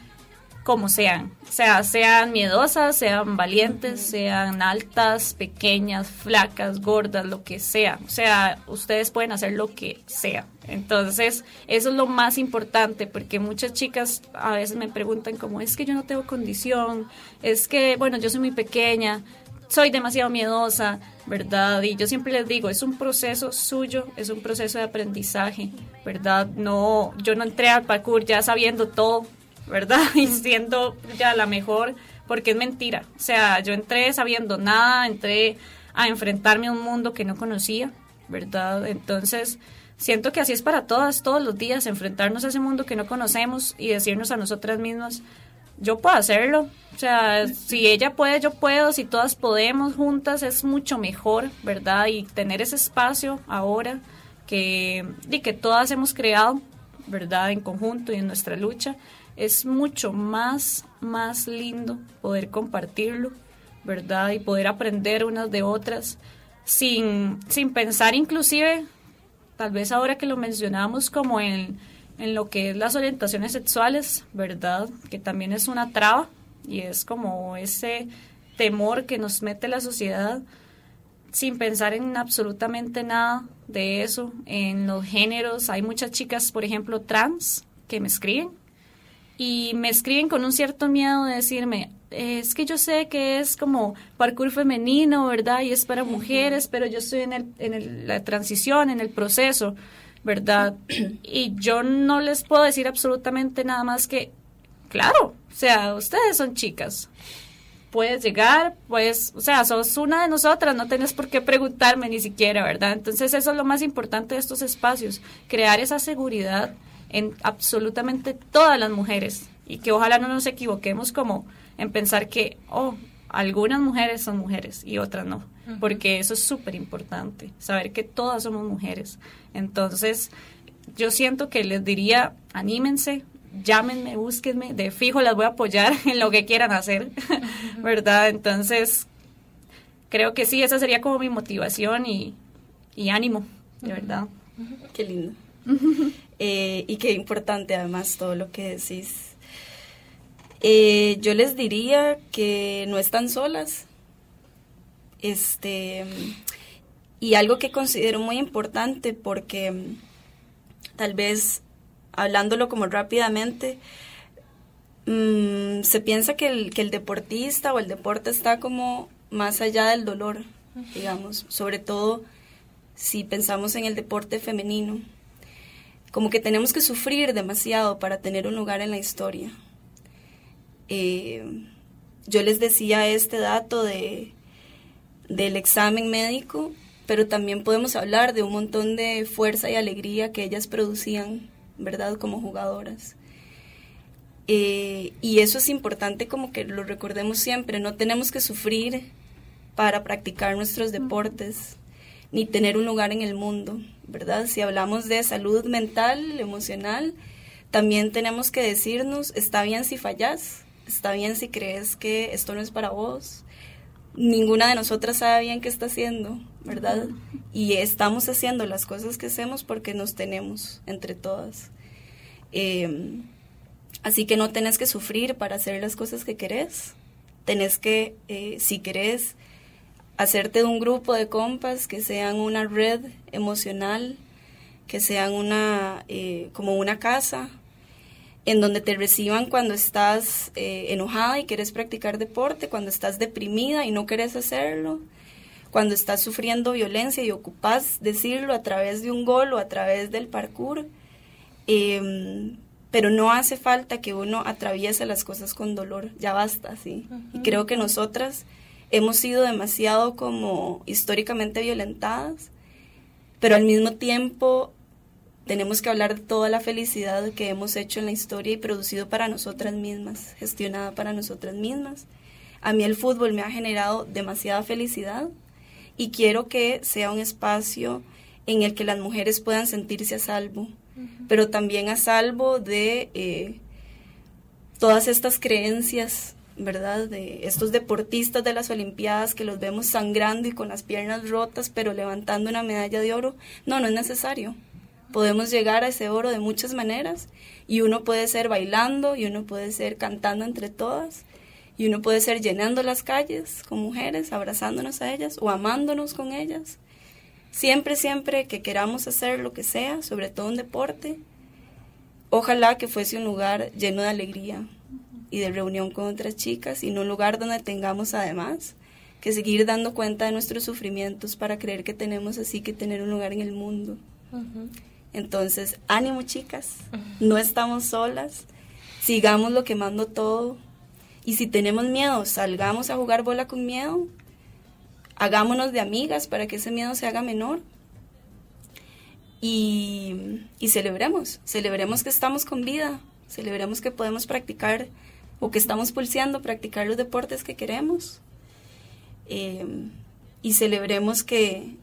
como sean, o sea, sean miedosas, sean valientes, sean altas, pequeñas, flacas, gordas, lo que sea, o sea, ustedes pueden hacer lo que sea. Entonces, eso es lo más importante, porque muchas chicas a veces me preguntan como, es que yo no tengo condición, es que, bueno, yo soy muy pequeña, soy demasiado miedosa, ¿verdad? Y yo siempre les digo, es un proceso suyo, es un proceso de aprendizaje, ¿verdad? No, yo no entré al parkour ya sabiendo todo, ¿verdad? Y siendo ya la mejor, porque es mentira. O sea, yo entré sabiendo nada, entré a enfrentarme a un mundo que no conocía, ¿verdad? Entonces, siento que así es para todas, todos los días, enfrentarnos a ese mundo que no conocemos y decirnos a nosotras mismas, yo puedo hacerlo. O sea, si ella puede, yo puedo. Si todas podemos juntas, es mucho mejor, ¿verdad? Y tener ese espacio ahora que, y que todas hemos creado, ¿verdad? En conjunto y en nuestra lucha, es mucho más, más lindo poder compartirlo, ¿verdad? Y poder aprender unas de otras sin, sin pensar inclusive, tal vez ahora que lo mencionamos como en en lo que es las orientaciones sexuales, ¿verdad? Que también es una traba y es como ese temor que nos mete la sociedad sin pensar en absolutamente nada de eso, en los géneros. Hay muchas chicas, por ejemplo, trans, que me escriben y me escriben con un cierto miedo de decirme, es que yo sé que es como parkour femenino, ¿verdad? Y es para mujeres, pero yo estoy en, el, en la transición, en el proceso. ¿verdad? Y yo no les puedo decir absolutamente nada más que, claro, o sea, ustedes son chicas. Puedes llegar, pues, o sea, sos una de nosotras, no tenés por qué preguntarme ni siquiera, ¿verdad? Entonces eso es lo más importante de estos espacios, crear esa seguridad en absolutamente todas las mujeres y que ojalá no nos equivoquemos como en pensar que, oh, algunas mujeres son mujeres y otras no, porque eso es súper importante, saber que todas somos mujeres. Entonces, yo siento que les diría, anímense, llámenme, búsquenme, de fijo las voy a apoyar en lo que quieran hacer, ¿verdad? Entonces, creo que sí, esa sería como mi motivación y, ánimo, de verdad. Qué lindo. Eh, y qué importante además todo lo que decís. Eh, yo les diría que no están solas. Este, y algo que considero muy importante porque mm, tal vez hablándolo como rápidamente, mm, se piensa que el, que el deportista o el deporte está como más allá del dolor, digamos, sobre todo si pensamos en el deporte femenino, como que tenemos que sufrir demasiado para tener un lugar en la historia. Eh, yo les decía este dato de, del examen médico, pero también podemos hablar de un montón de fuerza y alegría que ellas producían, ¿verdad? Como jugadoras. Eh, y eso es importante como que lo recordemos siempre, no tenemos que sufrir para practicar nuestros deportes, ni tener un lugar en el mundo, ¿verdad? Si hablamos de salud mental, emocional, también tenemos que decirnos, está bien si fallas, está bien si crees que esto no es para vos. Ninguna de nosotras sabe bien qué está haciendo, ¿verdad? Y estamos haciendo las cosas que hacemos porque nos tenemos entre todas. Em, así que no tenés que sufrir para hacer las cosas que querés. Tenés que, eh, si querés, hacerte de un grupo de compas que sean una red emocional, que sean una, eh, como una casa, en donde te reciban cuando estás eh, enojada y quieres practicar deporte, cuando estás deprimida y no quieres hacerlo, cuando estás sufriendo violencia y ocupas decirlo a través de un gol o a través del parkour. Em, pero no hace falta que uno atraviese las cosas con dolor, ya basta, sí. Y creo que nosotras hemos sido demasiado como históricamente violentadas, pero al mismo tiempo tenemos que hablar de toda la felicidad que hemos hecho en la historia y producido para nosotras mismas, gestionada para nosotras mismas. A mí el fútbol me ha generado demasiada felicidad y quiero que sea un espacio en el que las mujeres puedan sentirse a salvo, pero también a salvo de eh, todas estas creencias, ¿verdad? De estos deportistas de las Olimpiadas que los vemos sangrando y con las piernas rotas, pero levantando una medalla de oro. No, no es necesario. Podemos llegar a ese oro de muchas maneras y uno puede ser bailando y uno puede ser cantando entre todas y uno puede ser llenando las calles con mujeres, abrazándonos a ellas o amándonos con ellas. Siempre, siempre que queramos hacer lo que sea, sobre todo un deporte, ojalá que fuese un lugar lleno de alegría y de reunión con otras chicas y no un lugar donde tengamos además que seguir dando cuenta de nuestros sufrimientos para creer que tenemos así que tener un lugar en el mundo. Entonces, ánimo chicas, no estamos solas, sigamos lo quemando todo. Y si tenemos miedo, salgamos a jugar bola con miedo, hagámonos de amigas para que ese miedo se haga menor. Y, y celebremos, celebremos que estamos con vida, celebremos que podemos practicar o que estamos pulseando practicar los deportes que queremos eh, y celebremos que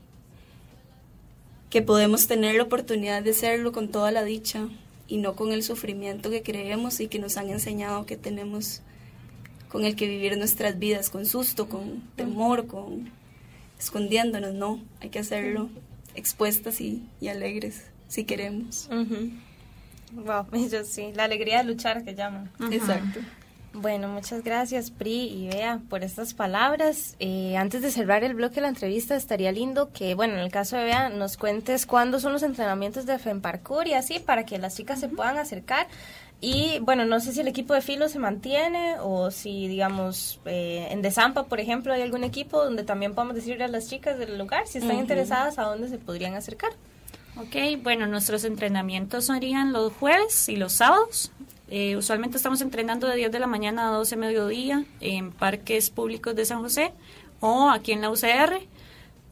que podemos tener la oportunidad de hacerlo con toda la dicha y no con el sufrimiento que creemos y que nos han enseñado que tenemos con el que vivir nuestras vidas, con susto, con temor, con escondiéndonos, no, hay que hacerlo expuestas y, alegres si queremos. Wow, yo sí, la alegría de luchar que llaman. Exacto. Bueno, muchas gracias Pri y Bea por estas palabras. Eh, antes de cerrar el bloque de la entrevista, estaría lindo que, bueno, en el caso de Bea, nos cuentes cuándo son los entrenamientos de FEMParkour y así, para que las chicas se puedan acercar. Y bueno, no sé si el equipo de filo se mantiene o si, digamos, eh, en Desampa, por ejemplo, hay algún equipo donde también podemos decirle a las chicas del lugar si están interesadas a dónde se podrían acercar. Ok, bueno, nuestros entrenamientos serían los jueves y los sábados. Eh, usualmente estamos entrenando de 10 de la mañana a 12 de mediodía en parques públicos de San José o aquí en la UCR.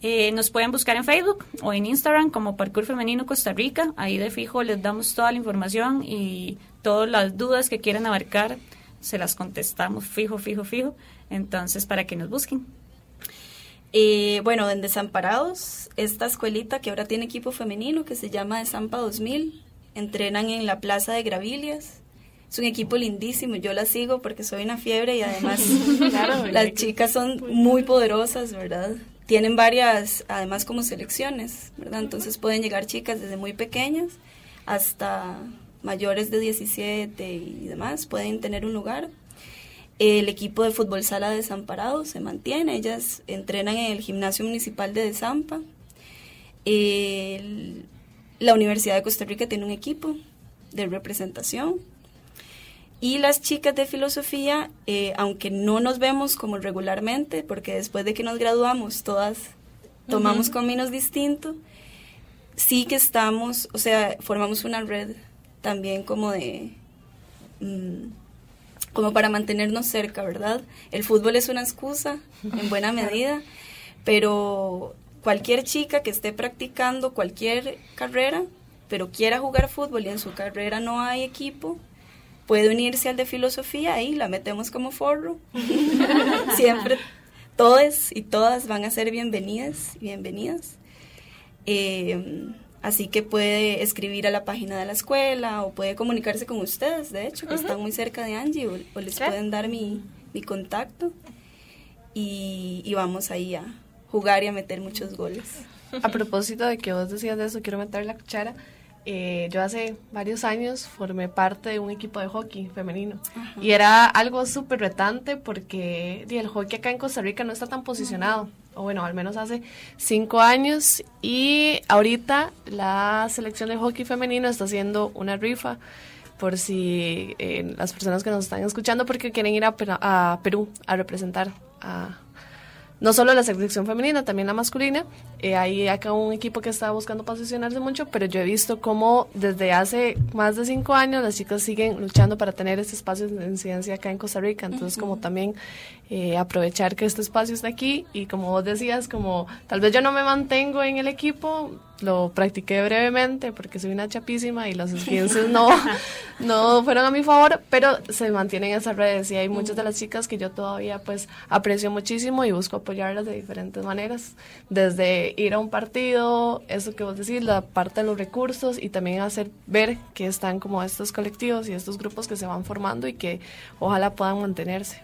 Eh, nos pueden buscar en Facebook o en Instagram como Parkour Femenino Costa Rica. Ahí de fijo les damos toda la información y todas las dudas que quieran abarcar se las contestamos fijo, fijo, fijo. Entonces, para que nos busquen. Eh, bueno, en Desamparados, esta escuelita que ahora tiene equipo femenino que se llama Desampa 2000, entrenan en la Plaza de Gravilias es un equipo lindísimo, yo la sigo porque soy una fiebre y además las chicas son muy poderosas, ¿verdad? Tienen varias, además como selecciones, ¿verdad? Entonces pueden llegar chicas desde muy pequeñas hasta mayores de 17 y demás, pueden tener un lugar. El equipo de fútbol sala de Desamparado se mantiene, ellas entrenan en el gimnasio municipal de Desampa. la Universidad de Costa Rica tiene un equipo de representación y las chicas de filosofía, eh, aunque no nos vemos como regularmente, porque después de que nos graduamos todas tomamos caminos distintos, sí que estamos, o sea, formamos una red también como de... Mm, como para mantenernos cerca, ¿verdad? El fútbol es una excusa en buena medida, pero cualquier chica que esté practicando cualquier carrera, pero quiera jugar fútbol y en su carrera no hay equipo, puede unirse al de filosofía y la metemos como forro. Siempre todos y todas van a ser bienvenidas bienvenidas. Eh, así que puede escribir a la página de la escuela o puede comunicarse con ustedes, de hecho, que están muy cerca de Angie o, les pueden dar mi, mi contacto y, y vamos ahí a jugar y a meter muchos goles. A propósito de que vos decías de eso, quiero meter la cuchara. Eh, yo hace varios años formé parte de un equipo de hockey femenino. Y era algo súper retante porque el hockey acá en Costa Rica no está tan posicionado, o bueno, al menos hace cinco años. Y ahorita la selección de hockey femenino está haciendo una rifa por si eh, las personas que nos están escuchando porque quieren ir a, a Perú a representar a no solo la selección femenina, también la masculina. Eh, hay acá un equipo que está buscando posicionarse mucho, pero yo he visto cómo desde hace más de cinco años las chicas siguen luchando para tener este espacio de incidencia acá en Costa Rica. Entonces, como también eh, aprovechar que este espacio está aquí y como vos decías, como tal vez yo no me mantengo en el equipo, lo practiqué brevemente porque soy una chapísima y los esguinces no, no fueron a mi favor, pero se mantienen esas redes y hay muchas de las chicas que yo todavía pues aprecio muchísimo y busco apoyarlas de diferentes maneras, desde ir a un partido, eso que vos decís, la parte de los recursos y también hacer ver que están como estos colectivos y estos grupos que se van formando y que ojalá puedan mantenerse.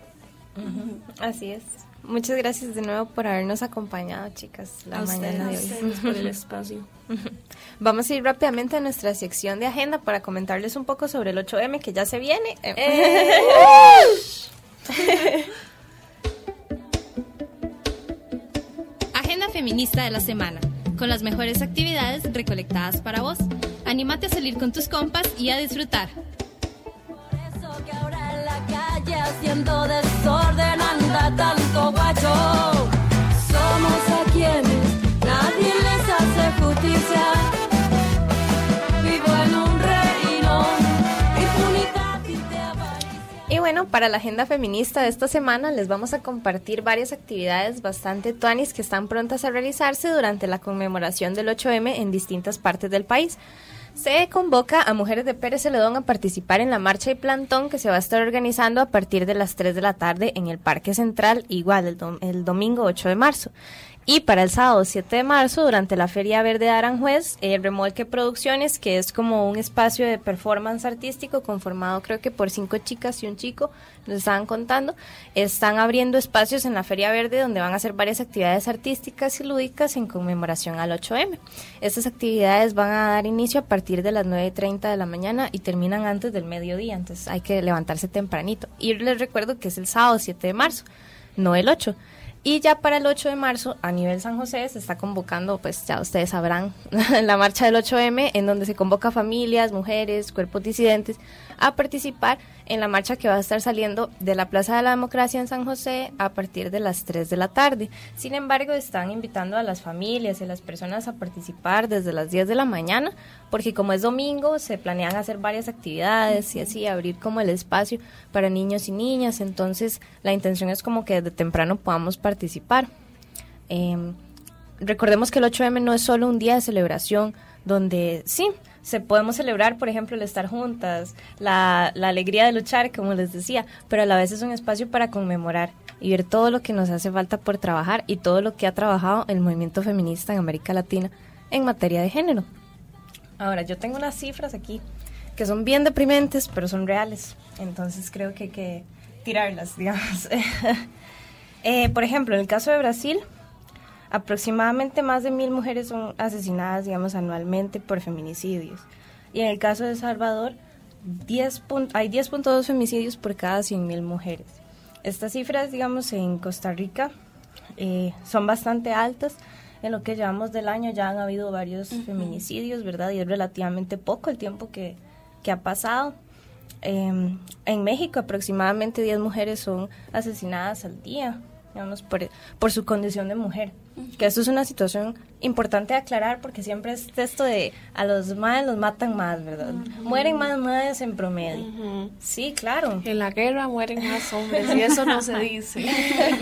Así es. Muchas gracias de nuevo por habernos acompañado, chicas, la mañana de hoy. por el espacio. Vamos a ir rápidamente a nuestra sección de agenda para comentarles un poco sobre el 8M que ya se viene. Agenda feminista de la semana, con las mejores actividades recolectadas para vos. Anímate a salir con tus compas y a disfrutar. Haciendo desorden anda tanto. Somos a quienes nadie les hace justicia. Vivo en un reino, y Y bueno, para la agenda feminista de esta semana les vamos a compartir varias actividades bastante tuanis que están prontas a realizarse durante la conmemoración del 8M en distintas partes del país. Se convoca a mujeres de Pérez Celedón a participar en la marcha y plantón que se va a estar organizando a partir de las 3 de la tarde en el Parque Central, igual el, el domingo 8 de marzo. Y para el sábado 7 de marzo, durante la Feria Verde de Aranjuez, el Remolque Producciones, que es como un espacio de performance artístico conformado creo que por cinco chicas y un chico, nos estaban contando, están abriendo espacios en la Feria Verde donde van a hacer varias actividades artísticas y lúdicas en conmemoración al 8M. Estas actividades van a dar inicio a partir de las 9.30 de la mañana y terminan antes del mediodía, entonces hay que levantarse tempranito. Y les recuerdo que es el sábado 7 de marzo, no el 8. Y ya para el 8 de marzo, a nivel San José, se está convocando, pues ya ustedes sabrán, la marcha del 8M, en donde se convoca familias, mujeres, cuerpos disidentes a participar en la marcha que va a estar saliendo de la Plaza de la Democracia en San José a partir de las 3 de la tarde. Sin embargo, están invitando a las familias y las personas a participar desde las 10 de la mañana, porque como es domingo, se planean hacer varias actividades y así abrir como el espacio para niños y niñas. Entonces, la intención es como que desde temprano podamos participar. Eh, recordemos que el 8M no es solo un día de celebración donde sí, se podemos celebrar, por ejemplo, el estar juntas, la, la, alegría de luchar, como les decía, pero a la vez es un espacio para conmemorar y ver todo lo que nos hace falta por trabajar y todo lo que ha trabajado el movimiento feminista en América Latina en materia de género. Ahora, yo tengo unas cifras aquí que son bien deprimentes, pero son reales, entonces creo que hay que tirarlas, digamos. eh, por ejemplo, en el caso de Brasil, aproximadamente más de mil mujeres son asesinadas, digamos, anualmente por feminicidios. Y en el caso de Salvador, 10 hay 10.2 femicidios por cada 100.000 mujeres. Estas cifras, digamos, en Costa Rica eh, son bastante altas. En lo que llevamos del año ya han habido varios uh -huh. feminicidios, ¿verdad? Y es relativamente poco el tiempo que, que ha pasado. Eh, en México aproximadamente 10 mujeres son asesinadas al día, digamos, por, por su condición de mujer. Que eso es una situación importante de aclarar porque siempre es esto de a los más los matan más, ¿verdad? Uh -huh. Mueren más madres en promedio. Uh -huh. Sí, claro. En la guerra mueren más hombres y eso no se dice.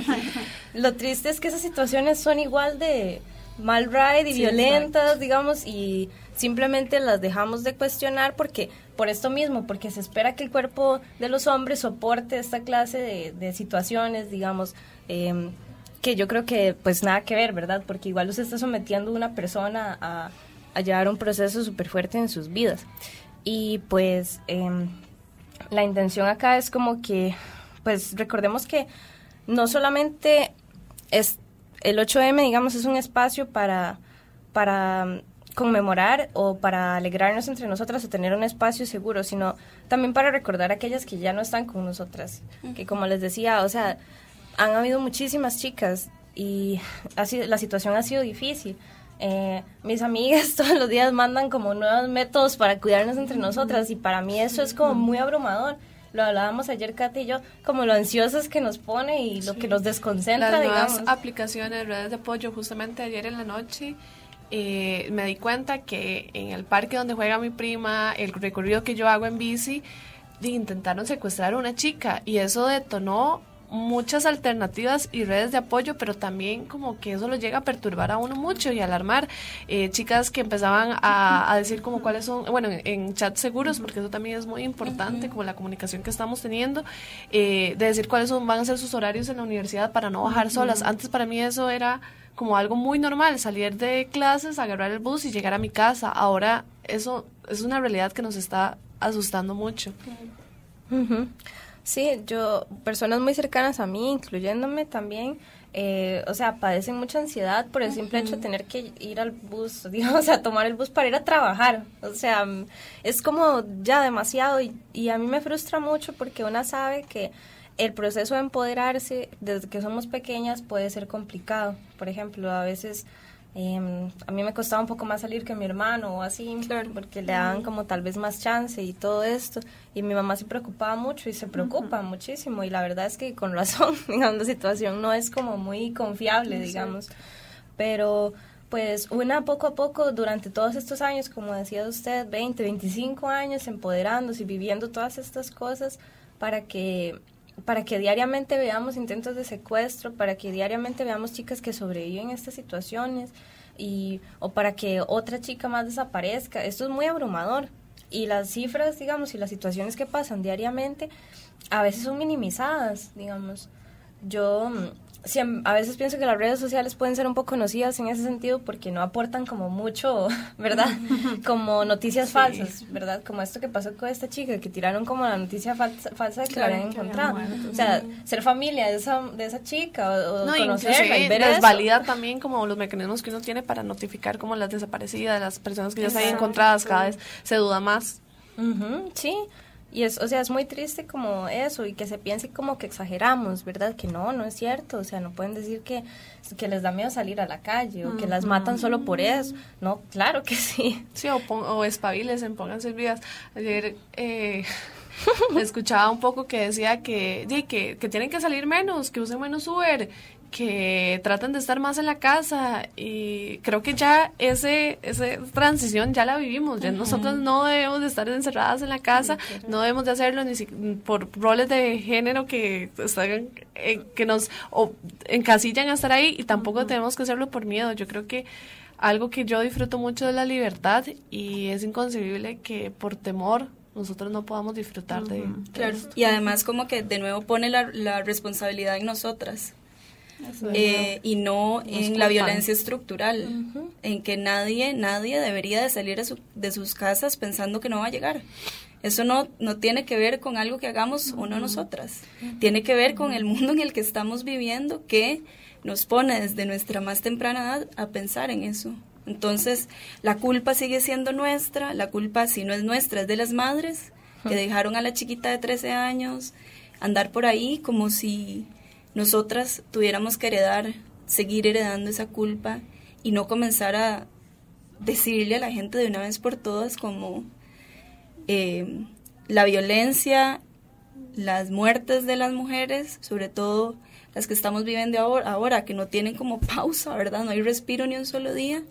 Lo triste es que esas situaciones son igual de mal ride y sí, violentas, exacto. digamos, y simplemente las dejamos de cuestionar porque por esto mismo, porque se espera que el cuerpo de los hombres soporte esta clase de, de situaciones, digamos, eh, que yo creo que pues nada que ver, ¿verdad? Porque igual usted está sometiendo a una persona a, a llevar un proceso súper fuerte en sus vidas. Y pues eh, la intención acá es como que, pues recordemos que no solamente es el 8M, digamos, es un espacio para, para conmemorar o para alegrarnos entre nosotras o tener un espacio seguro, sino también para recordar a aquellas que ya no están con nosotras, que como les decía, o sea, han habido muchísimas chicas y ha sido, la situación ha sido difícil. Eh, mis amigas todos los días mandan como nuevos métodos para cuidarnos entre nosotras y para mí eso es como muy abrumador. Lo hablábamos ayer, Katy y yo, como lo ansiosas que nos pone y lo sí. que nos desconcentra, Las digamos. nuevas aplicaciones, redes de apoyo, justamente ayer en la noche eh, me di cuenta que en el parque donde juega mi prima, el recorrido que yo hago en bici, intentaron secuestrar a una chica y eso detonó muchas alternativas y redes de apoyo, pero también como que eso lo llega a perturbar a uno mucho y alarmar. Eh, chicas que empezaban a, a decir como cuáles son, bueno, en, en chats seguros, porque eso también es muy importante, como la comunicación que estamos teniendo, eh, de decir cuáles son, van a ser sus horarios en la universidad para no bajar solas. Antes para mí eso era como algo muy normal, salir de clases, agarrar el bus y llegar a mi casa. Ahora eso es una realidad que nos está asustando mucho. Sí, yo, personas muy cercanas a mí, incluyéndome también, eh, o sea, padecen mucha ansiedad por el simple hecho de tener que ir al bus, digamos, a tomar el bus para ir a trabajar. O sea, es como ya demasiado y, y a mí me frustra mucho porque una sabe que el proceso de empoderarse desde que somos pequeñas puede ser complicado. Por ejemplo, a veces em, a mí me costaba un poco más salir que mi hermano o así, porque le daban como tal vez más chance y todo esto. Y mi mamá se preocupaba mucho y se preocupa muchísimo. Y la verdad es que con razón, digamos, la situación no es como muy confiable, digamos. Pero pues una poco a poco durante todos estos años, como decía usted, 20, 25 años empoderándose y viviendo todas estas cosas para que para que diariamente veamos intentos de secuestro, para que diariamente veamos chicas que sobreviven estas situaciones y o para que otra chica más desaparezca. Esto es muy abrumador y las cifras, digamos, y las situaciones que pasan diariamente a veces son minimizadas, digamos. Yo mm, a veces pienso que las redes sociales pueden ser un poco nocivas en ese sentido porque no aportan como mucho, ¿verdad? Como noticias falsas, ¿verdad? Como esto que pasó con esta chica, que tiraron como la noticia falsa, falsa de que Claro, la habían encontrado. o sea, ser familia de esa, de esa chica o, No, conocerla y ver eso. desvalida también como los mecanismos que uno tiene para notificar como las desaparecidas, las personas que ya Exacto. encontradas, cada vez se duda más. Ujú, sí. Y es, o sea, es muy triste como eso y que se piense como que exageramos, ¿verdad? Que no, no es cierto. O sea, no pueden decir que, que les da miedo salir a la calle o que las matan solo por eso. No, claro que sí. Sí, o, pon- o espabilense, pónganse vidas. Ayer eh, escuchaba un poco que decía que, di, que, que tienen que salir menos, que usen menos Uber, que tratan de estar más en la casa y creo que ya ese esa transición ya la vivimos. Ya nosotros no debemos de estar encerradas en la casa, no debemos de hacerlo ni si- por roles de género que están, eh, que nos o, encasillan a estar ahí y tampoco tenemos que hacerlo por miedo. Yo creo que algo que yo disfruto mucho de la libertad y es inconcebible que por temor nosotros no podamos disfrutar de, de Claro. esto. Y además como que de nuevo pone la, la responsabilidad en nosotras. Eh, y no en la violencia estructural, en que nadie, nadie debería de salir de, su- de sus casas pensando que no va a llegar. Eso no, no tiene que ver con algo que hagamos o no nosotras. Tiene que ver con el mundo en el que estamos viviendo que nos pone desde nuestra más temprana edad a pensar en eso. Entonces, la culpa sigue siendo nuestra, la culpa si no es nuestra es de las madres que dejaron a la chiquita de 13 años andar por ahí como si nosotras tuviéramos que heredar, seguir heredando esa culpa y no comenzar a decirle a la gente de una vez por todas como eh, la violencia, las muertes de las mujeres, sobre todo las que estamos viviendo ahora, que no tienen como pausa, ¿verdad? No hay respiro ni un solo día.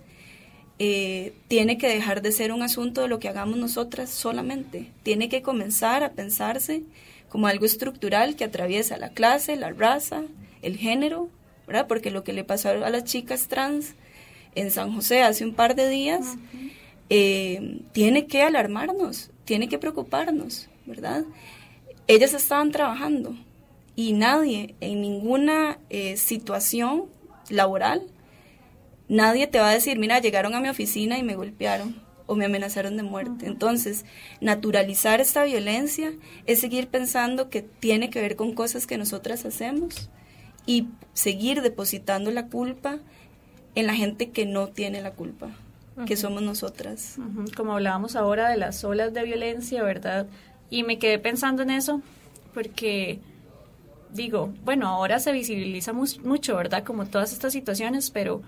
eh, tiene que dejar de ser un asunto de lo que hagamos nosotras solamente. Tiene que comenzar a pensarse como algo estructural que atraviesa la clase, la raza, el género, ¿verdad? Porque lo que le pasó a las chicas trans en San José hace un par de días eh, tiene que alarmarnos, tiene que preocuparnos, ¿verdad? Ellas estaban trabajando y nadie en ninguna eh, situación laboral, nadie te va a decir, mira, llegaron a mi oficina y me golpearon o me amenazaron de muerte. Entonces, naturalizar esta violencia es seguir pensando que tiene que ver con cosas que nosotras hacemos y seguir depositando la culpa en la gente que no tiene la culpa, que somos nosotras. Como hablábamos ahora de las olas de violencia, ¿verdad? Y me quedé pensando en eso porque digo, bueno, ahora se visibiliza mucho, ¿verdad? Como todas estas situaciones, pero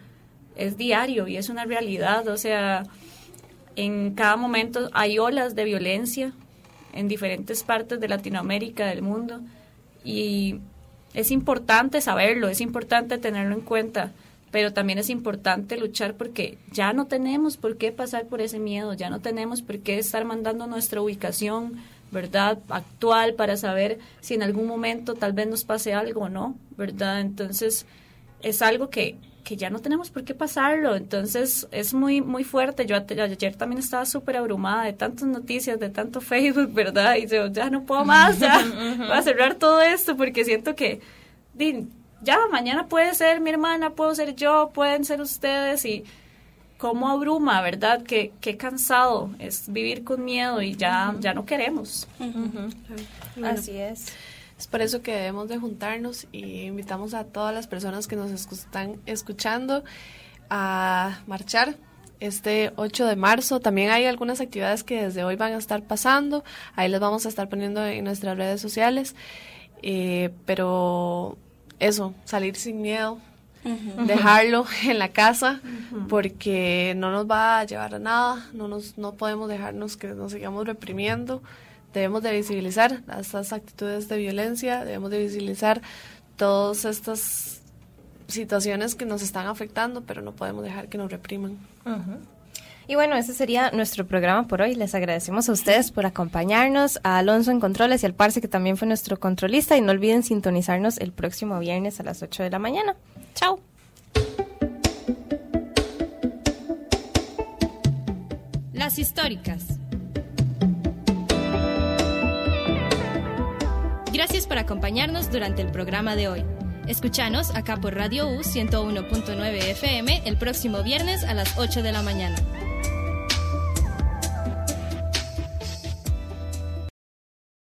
es diario y es una realidad, o sea, en cada momento hay olas de violencia en diferentes partes de Latinoamérica, del mundo, y es importante saberlo, es importante tenerlo en cuenta, pero también es importante luchar porque ya no tenemos por qué pasar por ese miedo, ya no tenemos por qué estar mandando nuestra ubicación ¿verdad? Actual para saber si en algún momento tal vez nos pase algo o no, ¿verdad? Entonces es algo que, que ya no tenemos por qué pasarlo, entonces es muy muy fuerte. Yo ayer también estaba súper abrumada de tantas noticias, de tanto Facebook, ¿verdad? Y yo ya no puedo más, ya voy a cerrar todo esto porque siento que ya mañana puede ser mi hermana, puedo ser yo, pueden ser ustedes y cómo abruma, ¿verdad? Qué, qué cansado es vivir con miedo y ya, ya no queremos. Así es. Es por eso que debemos de juntarnos y invitamos a todas las personas que nos están escuchando a marchar este 8 de marzo. También hay algunas actividades que desde hoy van a estar pasando. Ahí les vamos a estar poniendo en nuestras redes sociales. Eh, pero eso, salir sin miedo, dejarlo en la casa porque no nos va a llevar a nada, no nos no podemos dejarnos que nos sigamos reprimiendo. Debemos de visibilizar estas actitudes de violencia, debemos de visibilizar todas estas situaciones que nos están afectando, pero no podemos dejar que nos repriman. Y bueno, ese sería nuestro programa por hoy. Les agradecemos a ustedes por acompañarnos, a Alonso en Controles y al Parce, que también fue nuestro controlista. Y no olviden sintonizarnos el próximo viernes a las 8 de la mañana. Chao. Las históricas. Gracias por acompañarnos durante el programa de hoy. Escuchanos acá por Radio U 101.9 FM el próximo viernes a las 8 de la mañana.